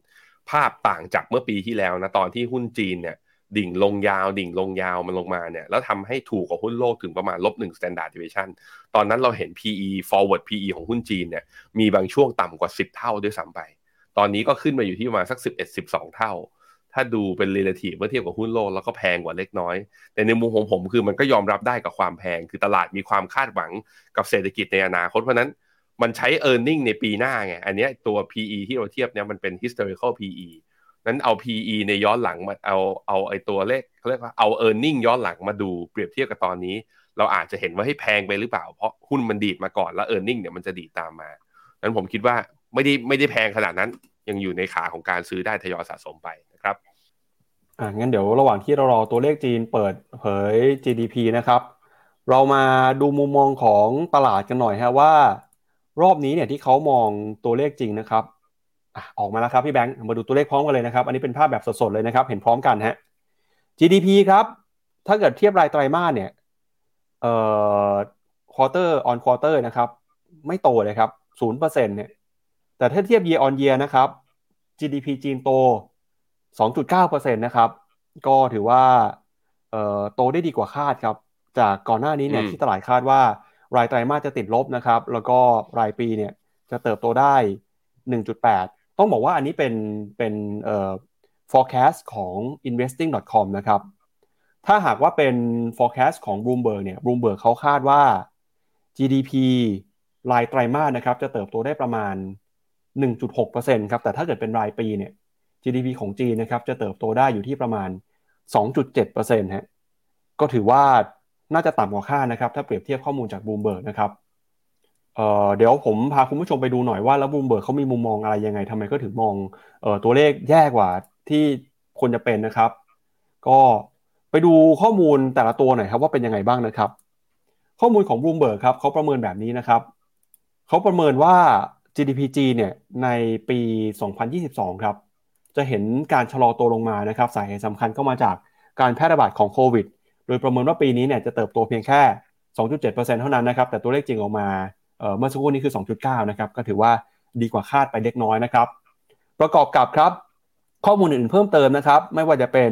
ภาพต่างจากเมื่อปีที่แล้วนะตอนที่หุ้นจีนเนี่ย ดิ่งลงยาว ดิ่งลงยาวมันลงมาเนี่ยแล้วทำให้ถูกกว่าหุ้นโลกถึงประมาณลบ1 standard deviation ตอนนั้นเราเห็น PE forward PE ของหุ้นจีนเนี่ยมีบางช่วงต่ำกว่า 10 เท่าด้วยซ้ำไป ตอนนี้ก็ขึ้นมาอยู่ที่ประมาณสัก 11-12 เท่า ถ้าดูเป็น relative เมื่อเทียบกับหุ้นโลกแล้วก็แพงกว่าเล็กน้อย แต่ในมุมของผมคือมันก็ยอมรับได้กับความแพง คือตลาดมีความคาดหวังกับเศรษฐกิจในอนาคตเพราะนั้นมันใช้ e a r n i n g ในปีหน้าไงอันนี้ตัว PE ที่เราเทียบเนี่ยมันเป็น historical PE นั้นเอา PE ในย้อนหลังมาเอาเอาไอตัวเลขเขาเรียกว่าเอา e a r n i n g ย้อนหลังมาดูเปรียบเทียบกับตอนนี้ เราอาจจะเห็นว่าให้แพงไปหรือเปล่า เพราะหุ้นมันดีดมาก่อนแล้ว e a r n i n g เนี่ยมันจะดีดตามมานั้นผมคิดว่าไม่ได้ไม่ได้แพงขนาดนั้น ยังอยู่ในขาของการซื้อได้ทยอยสะสมไปนะครับอ่างั้นเดี๋ยวระหว่างที่เรารอตัวเลขจีนเปิดเผย GDP นะครับ เรามาดูมุมมองของตลาดกันหน่อยฮะว่า รอบนี้เนี่ยที่เขามองตัวเลขจริงนะครับ อะออกมาแล้วครับพี่แบงค์มาดูตัวเลขพร้อมกันเลยนะครับอันนี้เป็นภาพแบบสดๆเลยนะครับเห็นพร้อมกันฮะ GDP ครับถ้าเกิดเทียบรายไตรมาสเนี่ยเอ่อ quarter on quarter นะครับ ไม่โตเลยครับศูนย์เปอร์เซ็นต์เนี่ยแต่ถ้าเทียบ year on year นะครับ GDP จีนโต 2.9%นะครับ ก็ถือว่าเอ่อโตได้ดีกว่าคาดครับ จากก่อนหน้านี้เนี่ยอืมที่ตลาดคาดว่ารายไตรมาสจะติดลบนะครับ แล้วก็รายปีเนี่ยจะเติบโตได้ 1.8 ต้องบอกว่าอันนี้เป็นเป็นเอ่อ forecast ของ investing.com นะครับ ถ้าหากว่าเป็น forecast ของ Bloomberg เนี่ย Bloomberg เขาคาดว่า GDP รายไตรมาสนะครับจะเติบโตได้ประมาณ 1.6%ครับ แต่ถ้าเกิดเป็นรายปีเนี่ย GDP ของจีนนะครับจะเติบโตได้อยู่ที่ประมาณ 2.7%ฮะ ก็ถือว่าน่าจะต่ำกว่าคาดนะครับ ถ้าเปรียบเทียบข้อมูลจาก Bloomberg นะครับ เดี๋ยวผมพาคุณผู้ชมไปดูหน่อยว่าแล้ว Bloomberg เขามีมุมมองอะไรยังไงทำไมเขาถึงมองเออตัวเลขแย่กว่าที่ควรจะเป็นนะครับ ก็ไปดูข้อมูลแต่ละตัวหน่อยครับว่าเป็นยังไงบ้างนะครับ ข้อมูลของ Bloomberg ครับเขาประเมินแบบนี้นะครับเขาประเมินว่า GDP จีนเนี่ยในปี 2022 ครับจะเห็นการชะลอตัวลงมานะครับสาเหตุสำคัญก็มาจากการแพร่ระบาดของโควิด โดยประเมินว่าปีนี้เนี่ยจะเติบโตเพียงแค่ 2.7%เท่านั้นนะครับ แต่ตัวเลขจริงออกมา เมื่อสักครู่นี้คือ 2.9 นะครับ ก็ถือว่าดีกว่าคาดไปเล็กน้อยนะครับ ประกอบกับครับ ข้อมูลอื่นเพิ่มเติมนะครับ ไม่ว่าจะเป็น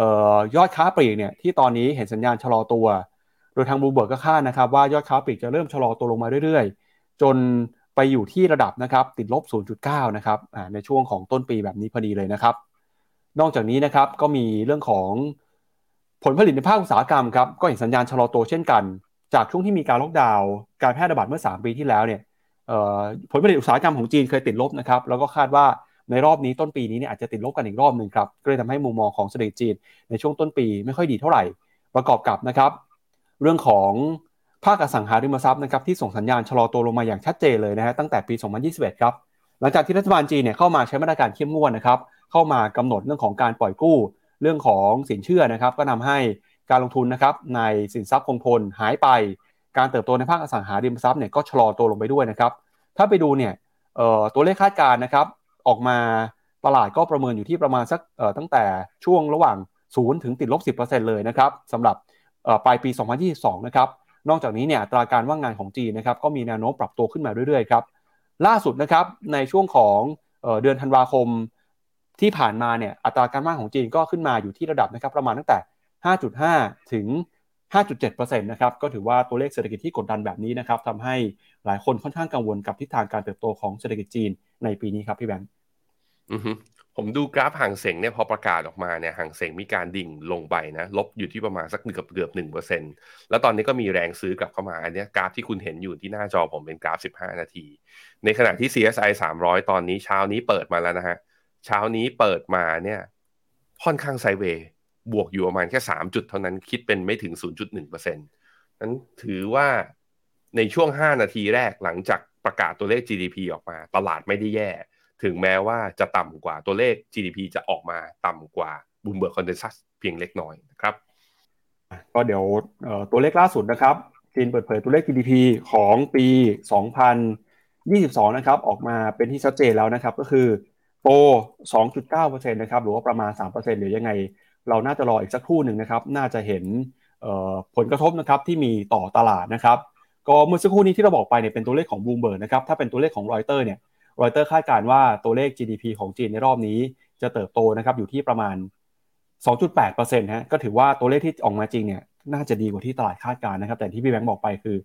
ออยอดค้าปลีกเนี่ยที่ตอนนี้เห็นสัญญาณชะลอตัว โดยทางบูเบิร์กก็คาดนะครับ ว่ายอดค้าปลีกจะเริ่มชะลอตัวลงมาเรื่อยๆ จนไปอยู่ที่ระดับนะครับติดลบ 0.9 นะครับในช่วงของต้นปีแบบนี้พอดีเลยนะครับ นอกจากนี้นะครับก็มีเรื่องของผลผลิตในภาคอุตสาหกรรมครับก็เห็นสัญญาณชะลอตัวเช่นกัน จากช่วงที่มีการล็อกดาวน์การแพร่ระบาดเมื่อ 3 ปีที่แล้วเนี่ยผลผลิตอุตสาหกรรมของจีนเคยติดลบนะครับ แล้วก็คาดว่าในรอบนี้ต้นปีนี้เนี่ยอาจจะติดลบกันอีกรอบหนึ่งครับ ก็เลยทำให้มุมมองของเศรษฐกิจจีน ในช่วงต้นปีไม่ค่อยดีเท่าไหร่ ประกอบกับนะครับ เรื่องของภาคอสังหาริมทรัพย์นะครับที่ส่งสัญญาณชะลอตัวลงมาอย่างชัดเจนเลยนะฮะตั้งแต่ปี 2021 ครับ หลังจากที่รัฐบาลจีนเนี่ยเข้ามาใช้มาตรการเข้มงวดนะครับ เข้ามากำหนดเรื่องของการปล่อยกู้ เรื่องของสินเชื่อนะครับ ก็นำให้ การลงทุนนะครับในสินทรัพย์คงทนหายไป การเติบโตในภาคอสังหาริมทรัพย์เนี่ยก็ชะลอตัวลงไปด้วยนะครับถ้าไปดูเนี่ยตัวเลขคาดการณ์นะครับออกมาตลาดก็ประเมินอยู่ที่ประมาณสักตั้งแต่ช่วงระหว่าง 0 ถึงติดลบ 10%เลยนะครับสำหรับปลายปี 2022 นะครับนอกจากนี้เนี่ยตราการว่างงานของจีนนะครับก็มีแนวโน้มปรับตัวขึ้นมาเรื่อยๆครับล่าสุดนะครับในช่วงของเออเดือนธันวาคมที่ผ่านมาเนี่ยอัตราการว่างของจีนก็ขึ้นมาอยู่ที่ระดับนะครับประมาณตั้งแต่ 5.5 ถึง 5.7%นะครับ ก็ถือว่าตัวเลขเศรษฐกิจที่กดดันแบบนี้นะครับทำให้หลายคนค่อนข้างกังวลกับทิศทางการเติบโตของเศรษฐกิจจีนในปีนี้ครับพี่แบงค์ผมดูกราฟห่างเสงเนี่ยพอประกาศออกมาเนี่ยห่างเสงมีการดิ่งลงไปนะลบอยู่ที่ประมาณสักเกือบเกือบหนึ่งเปอร์เซ็นแล้วตอนนี้ก็มีแรงซื้อกลับเข้ามาอันนี้กราฟที่คุณเห็นอยู่ที่หน้าจอผมเป็นกราฟ15นาที ในขณะที่ CSI 300ตอนนี้เช้านี้เปิดมาแล้วนะฮะเช้านี้เปิดมาเนี่ยค่อนข้างไซเวย์ บวกอยู่ประมาณแค่ 3 จุดเท่านั้นคิดเป็นไม่ถึง 0.1%นั้นถือว่าในช่วง 5 นาทีแรกหลังจากประกาศตัวเลข GDP ออกมา ตลาดไม่ได้แย่ ถึงแม้ว่าจะต่ำกว่าตัวเลข GDP จะออกมาต่ำกว่า Bloomberg consensus เพียงเล็กน้อยนะครับก็เดี๋ยวตัวเลขล่าสุดนะครับจีนเปิดเผยตัวเลข GDP ของปี 2022 นะครับ ออกมาเป็นที่ชัดเจนแล้วนะครับ ก็คือโต 2.9%นะครับ หรือว่าประมาณ3%หรือยังไง เราน่าจะรออีกสักครู่หนึ่งนะครับ น่าจะเห็นผลกระทบนะครับที่มีต่อตลาดนะครับ ก็เมื่อสักครู่นี้ที่เราบอกไปเนี่ยเป็นตัวเลขของบลูเบิร์กนะครับ ถ้าเป็นตัวเลขของรอยเตอร์เนี่ยรอยเตอร์คาดการณ์ว่าตัวเลข GDP ของจีนในรอบนี้จะเติบโตนะครับอยู่ที่ประมาณ 2.8%ฮะ ก็ถือว่าตัวเลขที่ออกมาจริงเนี่ยน่าจะดีกว่าที่ตลาดคาดการณ์นะครับ แต่ที่พี่แบงค์บอกไปคือ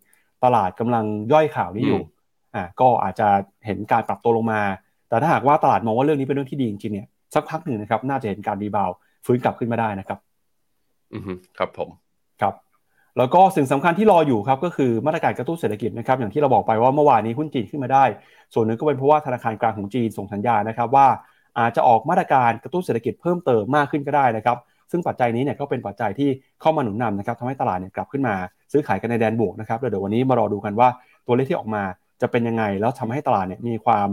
ตลาดกำลังย่อยข่าวนี้อยู่ อ่า ก็อาจจะเห็นการปรับตัวลงมา แต่ถ้าหากว่าตลาดมองว่าเรื่องนี้เป็นเรื่องที่ดีจริงๆเนี่ยสักพักหนึ่งนะครับน่าจะเห็นการรีบาว ฟื้นกลับขึ้นมาได้นะครับอือครับผมครับ แล้วก็สิ่งสำคัญที่รออยู่ครับก็คือมาตรการกระตุ้นเศรษฐกิจนะครับอย่างที่เราบอกไปว่าเมื่อวานนี้หุ้นจีนขึ้นมาได้ ส่วนหนึ่งก็เป็นเพราะว่าธนาคารกลางของจีนส่งสัญญาณนะครับว่าอาจจะออกมาตรการกระตุ้นเศรษฐกิจเพิ่มเติมมากขึ้นก็ได้นะครับซึ่งปัจจัยนี้เนี่ยก็เป็นปัจจัยที่เข้ามาหนุนนำนะครับทำให้ตลาดเนี่ยกลับขึ้นมา ซื้อขายกันในแดนบวกนะครับเดี๋ยววันนี้มารอดูกันว่าตัวเลขที่ออกมาจะเป็นยังไง แล้วทำให้ตลาดเนี่ยมีความ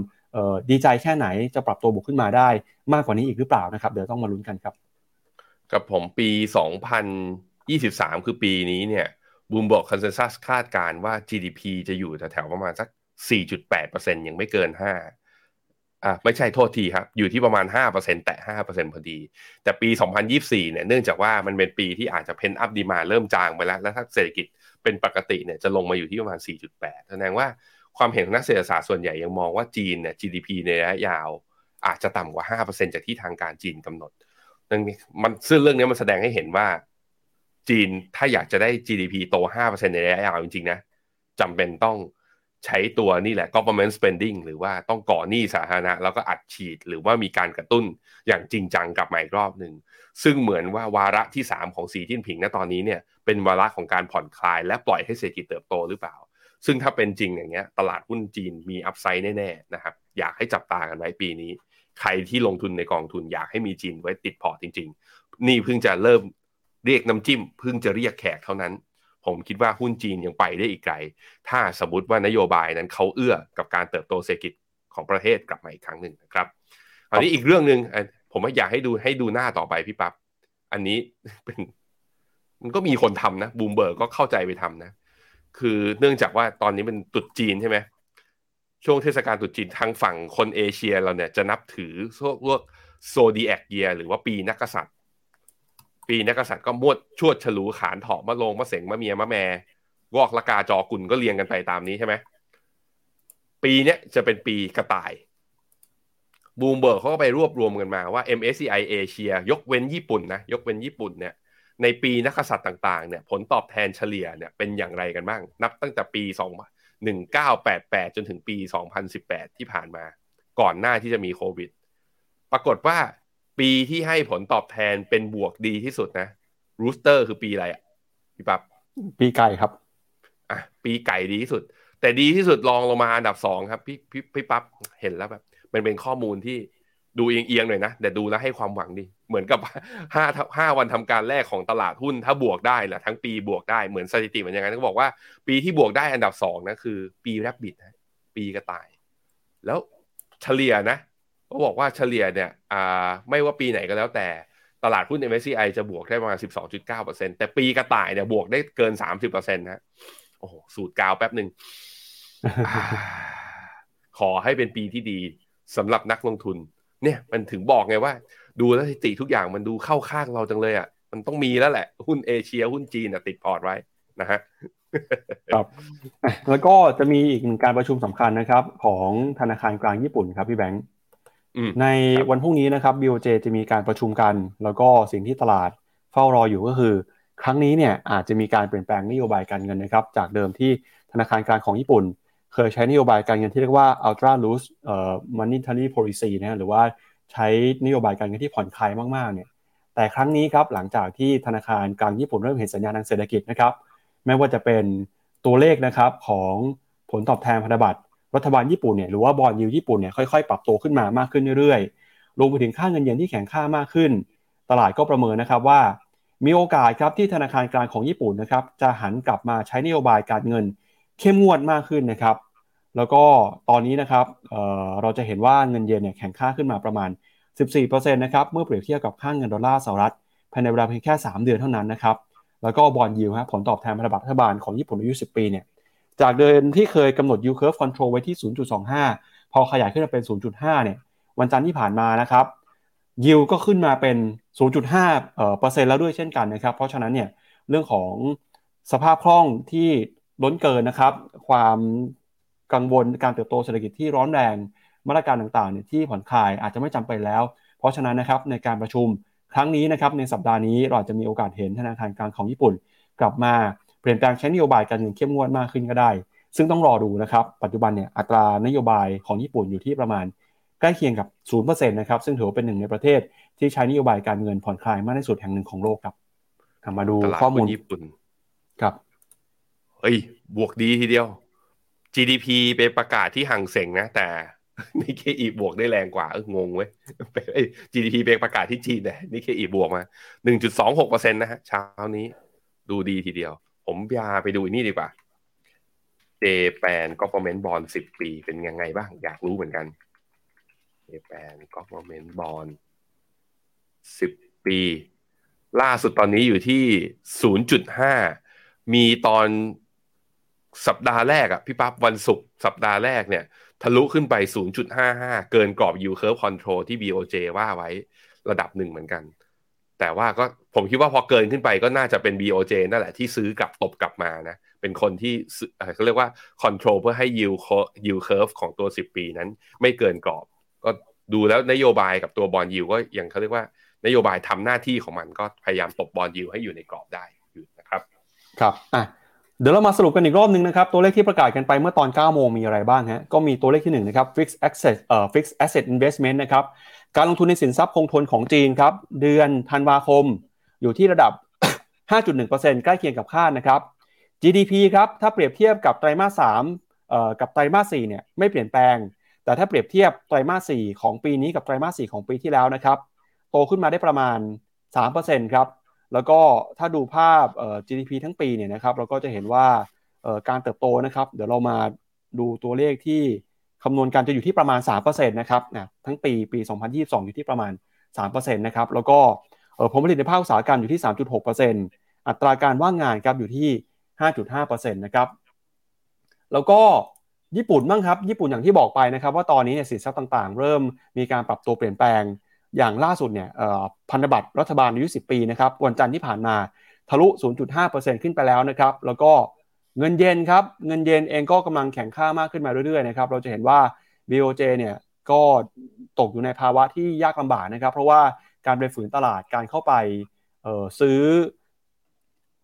ดีใจแค่ไหนจะปรับตัวบวกขึ้นมาได้มากกว่านี้อีกหรือเปล่านะครับ เดี๋ยวต้องมาลุ้นกันครับ กับผมปี 2023 คือปีนี้เนี่ยบูมบอกคอนเซนแซสคาดการว่า GDP จะอยู่แถวๆประมาณสัก 4.8%ยังไม่เกิน 5 อ่าไม่ใช่โทษทีครับ อยู่ที่ประมาณ 5%แตะ 5%พอดี แต่ปี 2024 เนี่ยเนื่องจากว่ามันเป็นปีที่อาจจะเพนอัพดีมาเริ่มจางไปแล้ว แล้วถ้าเศรษฐกิจเป็นปกติเนี่ยจะลงมาอยู่ที่ประมาณ 4.8 แสดงว่าความเห็นของนักเศรษฐศาสตร์ส่วนใหญ่ยังมองว่าจีนเนี่ย GDP ในระยะยาวอาจจะต่ำกว่า 5%จากที่ทางการจีนกำหนด นั่นมันซึ่งเรื่องนี้มันแสดงให้เห็นว่า จีนถ้าอยากจะได้ GDP โต 5%ในระยะยาวจริงๆนะจำเป็นต้องใช้ตัวนี่แหละ government spending หรือว่าต้องก่อหนี้สาธารณะ แล้วก็อัดฉีดหรือว่ามีการกระตุ้นอย่างจริงจังกลับมาอีกรอบหนึ่ง ซึ่งเหมือนว่าวาระที่ 3 ของสีจิ้นผิงณตอนนี้เนี่ยเป็นวาระของการผ่อนคลาย และปล่อยให้เศรษฐกิจเติบโตหรือเปล่า ซึ่งถ้าเป็นจริงอย่างเงี้ยตลาดหุ้นจีนมี upside แน่ๆนะครับอยากให้จับตากันไว้ปีนี้ ใครที่ลงทุนในกองทุนอยากให้มีจีนไว้ติด port จริง ๆ นี่เพิ่งจะเริ่มเรียกน้ำจิ้ม เพิ่งจะเรียกแขกเท่านั้น ผมคิดว่าหุ้นจีนยังไปได้อีกไกล ถ้าสมมติว่านโยบายนั้นเขาเอื้อกับการเติบโตเศรษฐกิจของประเทศกลับมาอีกครั้งหนึ่งนะครับอันนี้อีกเรื่องหนึ่งผมอยากให้ดูให้ดูหน้าต่อไปพี่ปับ๊บอันนี้เป็นมันก็มีคนทำนะบูมเบิร์กก็เข้าใจไปทำนะ คือเนื่องจากว่าตอนนี้เป็นตรุษจีนใช่ไหม ช่วงเทศกาลตรุษจีนทางฝั่งคนเอเชียเราเนี่ยจะนับถือพวก Zodiac Year หรือว่าปีนักษัตร ปีนักษัตรก็มวดชวดฉลูขาลเถาะมะโรงมะเส็งมะเมียมะแมวอกระกาจอกุนก็เรียงกันไปตามนี้ใช่ไหมปีเนี้ยจะเป็นปีกระต่ายบูมเบิร์กเขาก็ไปรวบรวมกันมาว่า MSCI เอเชียยกเว้นญี่ปุ่นนะยกเว้นญี่ปุ่นเนี่ยในปีนักษัตริย์ต่างๆเนี่ยผลตอบแทนเฉลี่ยเนี่ยเป็นอย่างไรกันบ้าง นับตั้งแต่ปี2 1988 จนถึงปี 2018 ที่ผ่านมา ก่อนหน้าที่จะมีโควิด ปรากฏว่าปีที่ให้ผลตอบแทนเป็นบวกดีที่สุดนะ Rooster คือปีอะไรอะพี่ปับ๊บปีไก่ครับอะปีไก่ดีที่สุด แต่ดีที่สุดลองลงมาอันดับสองครับ พี่พี่พี่ปั๊บเห็นแล้วแบบ มันเป็นข้อมูลที่ ดูเอียงๆหน่อยนะแต่ดูแล้วให้ความหวังดีเหมือนกับห้าห้าวันทำการแรกของตลาดหุ้นถ้าบวกได้แหละทั้งปีบวกได้เหมือนสถิติเหมือนอย่างนั้นก็บอกว่า ปีที่บวกได้อันดับสองนะคือ ปีแรบบิดปีกระต่าย แล้วเฉลี่ยนะก็บอกว่าเฉลี่ยเนี่ยอ่าไม่ว่าปีไหนก็แล้วแต่ตลาดหุ้น MSCI จะบวกได้ประมาณ 12.9%แต่ปีกระต่ายเนี่ยบวกได้เกิน 30%นะโอ้โหสูตรกาวแป๊บหนึ่งขอให้เป็นปีที่ดีสำหรับนักลงทุน เนี่ยมันถึงบอกไงว่า ดูแล้วสถิติทุกอย่างมันดูเข้าข้างเราจังเลยอะมันต้องมีแล้วแหละ หุ้นเอเชียหุ้นจีนติดพอร์ตไว้นะฮะครับแล้วก็จะมีอีกการประชุมสำคัญนะครับ ของธนาคารกลางญี่ปุ่นครับพี่แบงค์ในวันพรุ่งนี้นะครับ BOJ จะมีการประชุมกัน แล้วก็สิ่งที่ตลาดเฝ้ารออยู่ก็คือ ครั้งนี้เนี่ยอาจจะมีการเปลี่ยนแปลงนโยบายการเงินนะครับ จากเดิมที่ธนาคารกลางของญี่ปุ่น เคยใช้นโยบายการเงินที่เรียกว่า ultra loose monetary policy นะหรือว่าใช้นโยบายการเงินที่ผ่อนคลายมากๆเนี่ยแต่ครั้งนี้ครับหลังจากที่ธนาคารกลางญี่ปุ่นเริ่มเห็นสัญญาณทางเศรษฐกิจนะครับไม่ว่าจะเป็นตัวเลขนะครับของผลตอบแทนพันธบัตรรัฐบาลญี่ปุ่นเนี่ยหรือว่าบอลยูญี่ปุ่นเนี่ยค่อยๆ ปรับตัวขึ้นมามากขึ้นเรื่อยๆรวมไปถึงค่าเงินเยนที่แข็งค่ามากขึ้น ตลาดก็ประเมินนะครับว่า มีโอกาสครับที่ธนาคารกลางของญี่ปุ่นนะครับจะหันกลับมาใช้นโยบายการเงินเข้มงวดมากขึ้นนะครับ แล้วก็ตอนนี้นะครับเเราจะเห็นว่าเงินเยนเนี่ยแข็งค่าขึ้นมาประมาณ 14%นะครับเมื่อเปรียบเทียบกับค่างเงินดอลลาร์สหรัฐภายในเวลาเพียงแค่ 3 เดือนเท่านั้นนะครับแล้วก็บอลยูครับผลตอบแทนพันธบัตรรัฐบาลของญี่ปุ่นอายุ 10 ปีเนี่ยจากเดิมที่เคยกำหนด yield curve control ไว้ที่ 0.25 พอขยายขึ้นมาเป็น 0.5 เนี่ยวันจันทร์ที่ผ่านมานะครับยิวก็ขึ้นมาเป็น 0.5เปอร์เซ็นต์แล้วด้วยเช่นกันนะครับ เพราะฉะนั้นเนี่ยเรื่องของสภาพคล่องที่ล้นเกินนะครับ ความ กังวลการเติบโตเศรษฐกิจที่ร้อนแรงมาตรการต่างๆเนี่ยที่ผ่อนคลายอาจจะไม่จำเป็นแล้ว เพราะฉะนั้นนะครับในการประชุมครั้งนี้นะครับในสัปดาห์นี้เราจะมีโอกาสเห็นธนาคารกลางของญี่ปุ่น กลับมาเปลี่ยนแปลงใช้นโยบายการเงินเข้มงวดมากขึ้นก็ได้ ซึ่งต้องรอดูนะครับปัจจุบันเนี่ยอัตรานโยบายของญี่ปุ่นอยู่ที่ประมาณใกล้เคียงกับ 0%นะครับซึ่งถือว่าเป็นหนึ่งในประเทศที่ใช้นโยบายการเงินผ่อนคลายมากที่สุดแห่งหนึ่งของโลกครับมาดูข้อมูลญี่ปุ่นครับเฮ้ยบวกดีทีเดียว GDP เป็นประกาศที่ห่างเสงนะ แต่นิเคอีบวกได้แรงกว่าเอองงเว้ย GDP เป็นประกาศที่จีนแต่นิเคอีบวกมา 1.26%นะฮะเช้านี้ดูดีทีเดียว ผมพาไปดูนี่ดีกว่าเจแปนก็คอมเมนต์บอลสิบปีเป็นยังไงบ้าง อยากรู้เหมือนกันเจแปนก็คอมเมนต์บอลสิบปี ล่าสุดตอนนี้อยู่ที่ศูนย์จุดห้ามีตอน สัปดาห์แรกอะพี่ปั๊บวันศุกร์สัปดาห์แรกเนี่ยทะลุขึ้นไป 0.55 เกินกรอบ yield curve control ที่ BOJ ว่าไว้ระดับหนึ่งเหมือนกัน แต่ว่าก็ผมคิดว่าพอเกินขึ้นไปก็น่าจะเป็น BOJ นั่นแหละที่ซื้อกลับตบกลับมานะ เป็นคนที่เขาเรียกว่า control เพื่อให้ yield yield curve ของตัว 10 ปีนั้น ไม่เกินกรอบ ก็ดูแล้วนโยบายกับตัวบอลยิวก็อยังเขาเรียกว่านโยบายทำหน้าที่ของมันก็พยายามตบบอลยิวให้อยู่ในกรอบได้อยู่นะครับ ครับอะ เดี๋ยวเรามาสรุปกันอีกรอบนึงนะครับ ตัวเลขที่ประกาศกันไปเมื่อตอน 9 โมงมีอะไรบ้างฮะ ก็มีตัวเลขที่1นะครับ fixed asset เอ่อ fixed asset investment นะครับ การลงทุนในสินทรัพย์คงทนของจีนครับ เดือนธันวาคม อยู่ที่ระดับ 5.1%ใกล้เคียงกับคาดนะครับ GDP ครับ ถ้าเปรียบเทียบกับไตรมาส3เอ่อ กับไตรมาส4เนี่ยไม่เปลี่ยนแปลง แต่ถ้าเปรียบเทียบไตรมาส4ของปีนี้กับไตรมาส4ของปีที่แล้วนะครับ โตขึ้นมาได้ประมาณ3%ครับ แล้วก็ถ้าดูภาพ GDP ทั้งปีเนี่ยนะครับเราก็จะเห็นว่าการเติบโตนะครับ เดี๋ยวเรามาดูตัวเลขที่คำนวณการจะอยู่ที่ประมาณ3%นะครับนะทั้งปีปี 2022 อยู่ที่ประมาณ3%นะครับแล้วก็ผลผลิตในภาคอุตสาหกรรมอยู่ที่ 3.6%อัตราการว่างงานครับอยู่ที่ 5.5%นะครับแล้วก็ญี่ปุ่นบ้างครับญี่ปุ่นอย่างที่บอกไปนะครับ ว่าตอนนี้เนี่ยสินทรัพย์ต่างๆ เริ่มมีการปรับตัวเปลี่ยนแปลง อย่างล่าสุดเนี่ยพันธบัตรรัฐบาลอายุ 10 ปีนะครับวันจันทร์ที่ผ่านมาทะลุ 0.5%ขึ้นไปแล้วนะครับ แล้วก็เงินเยนครับเงินเยนเองก็กำลังแข็งค่ามากขึ้นมาเรื่อยๆนะครับเราจะเห็นว่า BOJ เนี่ยก็ตกอยู่ในภาวะที่ยากลำบากนะครับ เพราะว่าการไปฝืนตลาดการเข้าไปซื้อ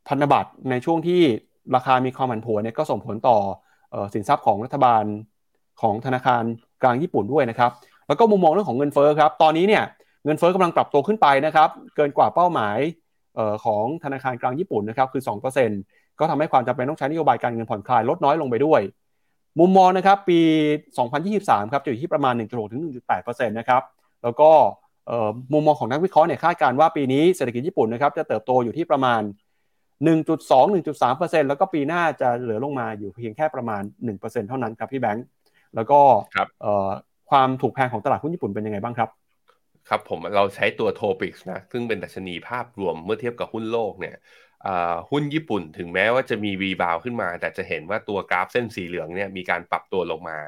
พันธบัตรในช่วงที่ราคามีความผันผวนเนี่ยก็ส่งผลต่อสินทรัพย์ของรัฐบาลของธนาคารกลางญี่ปุ่นด้วยนะครับ แล้วก็มุมมองเรื่องของเงินเฟ้อครับ ตอนนี้เนี่ย เงินเฟ้อกำลังปรับตัวขึ้นไปนะครับเกินกว่าเป้าหมายของธนาคารกลางญี่ปุ่นนะครับคือ 2%ก็ทำให้ความจำเป็นต้องใช้นโยบายการเงินผ่อนคลายลดน้อยลงไปด้วย มุมมองนะครับปี 2023 ครับจะอยู่ที่ประมาณ 1.6ถึง1.8%นะครับแล้วก็มุมมองของนักวิเคราะห์เนี่ยคาดการณ์ว่าปีนี้เศรษฐกิจญี่ปุ่นนะครับจะเติบโตอยู่ที่ประมาณ 1.2-1.3%แล้วก็ปีหน้าจะเหลือลงมาอยู่เพียงแค่ประมาณ 1%เท่านั้นครับพี่แบงค์แล้วก็ความถูกแพงของตลาดหุ้นญี่ปุ่นเป็นยังไงบ้างครับ ครับผมเราใช้ตัวโทปิกนะซึ่งเป็นดัชนีภาพรวมเมื่อเทียบกับหุ้นโลกเนี่ยหุ้นญี่ปุ่นถึงแม้ว่าจะมีรีบาวขึ้นมา แต่จะเห็นว่าตัวกราฟเส้นสีเหลืองเนี่ยมีการปรับตัวลงมา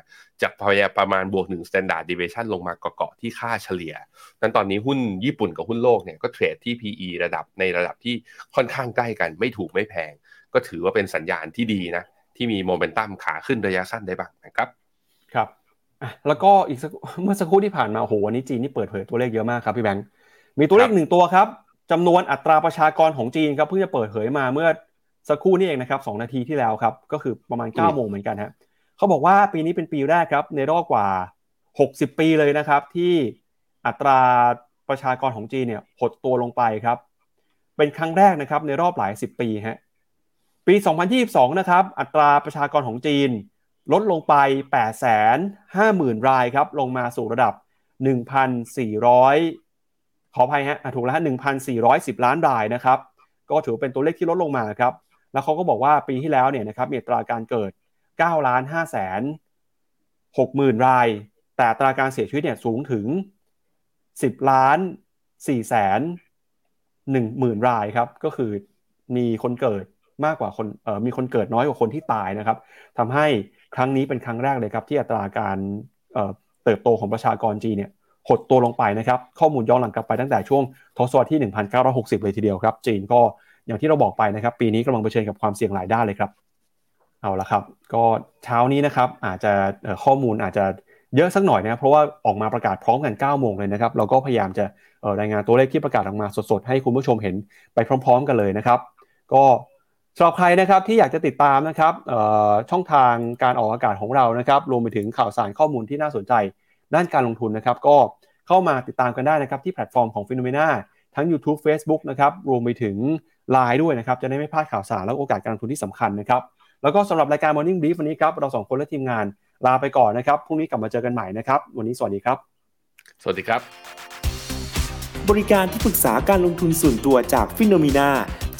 จากพยาประมาณบวกหนึ่ง standard deviation ลงมาเกาะที่ค่าเฉลี่ยนั้นตอนนี้หุ้นญี่ปุ่นกับหุ้นโลกเนี่ยก็เทรดที่ PE ระดับในระดับที่ค่อนข้างใกล้กันไม่ถูกไม่แพง ก็ถือว่าเป็นสัญญาณที่ดีนะที่มีโมเมนตัมขาขึ้นระยะสั้นได้บ้างนะครับครับ แล้วก็อีกเมื่อสักครู่ที่ผ่านมาโอ้โหวันนี้จีนนี่เปิดเผยตัวเลขเยอะมากครับพี่แบงค์มีตัวเลขหนึ่งตัวครับจำนวนอัตราประชากรของจีนครับเพิ่งจะเปิดเผยมาเมื่อสักครู่นี้เองนะครับสองนาทีที่แล้วครับ ก็คือประมาณ9ก้าโมงเหมือนกันฮะเขาบอกว่าปีนี้เป็นปีแรกครับ ในรอบกว่า 60 ปีเลยนะครับ ที่อัตราประชากรของจีนเนี่ยหดตัวลงไปครับ เป็นครั้งแรกนะครับในรอบหลายสิบปีฮะปี 2022 นะครับ อัตราประชากรของจีน ลดลงไป 850,000 รายครับ ลงมาสู่ระดับ 1,400 ขออภัยฮะถูกแล้วฮะ1,410 ล้านรายนะครับ ก็ถือเป็นตัวเลขที่ลดลงมาครับ แล้วเขาก็บอกว่าปีที่แล้วเนี่ยนะครับมีตราการเกิด9ล้าน5แสน6หมื่นราย แต่ตราการเสียชีวิตเนี่ยสูงถึง 10ล้าน4แสน1หมื่นรายครับ ก็คือมีคนเกิดมากกว่าคนเอ่อมีคนเกิดน้อยกว่าคนที่ตายนะครับทำให้ ครั้งนี้เป็นครั้งแรกเลยครับที่อัตราการเเติบโตของประชากรจีนเนี่ยหดตัวลงไปนะครับ ข้อมูลย้อนหลังกลับไปตั้งแต่ช่วงทศวรรษที่ 1960 เลยทีเดียวครับ จีนก็อย่างที่เราบอกไปนะครับ ปีนี้กำลังเผชิญกับความเสี่ยงหลายด้านเลยครับ เอาละครับ ก็เช้านี้นะครับอาจจะข้อมูลอาจจะเยอะสักหน่อยนะเพราะว่าออกมาประกาศพร้อมกัน9โมงเลยนะครับเราก็พยายามจะรายงานตัวเลขที่ประกาศออกมาสดๆให้คุณผู้ชมเห็นไปพร้อม ๆ กันเลยนะครับ ก็ สำหรับใครนะครับที่อยากจะติดตามนะครับช่องทางการออกอากาศของเรานะครับรวมไปถึงข่าวสารข้อมูลที่น่าสนใจ ด้านการลงทุนนะครับ ก็เข้ามาติดตามกันได้นะครับที่แพลตฟอร์มของ Finnomenaทั้ง YouTube Facebook นะครับรวมไปถึง Line ด้วยนะครับ จะได้ไม่พลาดข่าวสารและโอกาสการลงทุนที่สำคัญนะครับ แล้วก็สำหรับรายการ Morning Brief วันนี้ครับ เราสองคนและทีมงานลาไปก่อนนะครับพรุ่งนี้กลับมาเจอกันใหม่นะครับ วันนี้สวัสดีครับ สวัสดีครับ บริการที่ปรึกษาการลงทุนส่วนตัวจากฟิโนมีนา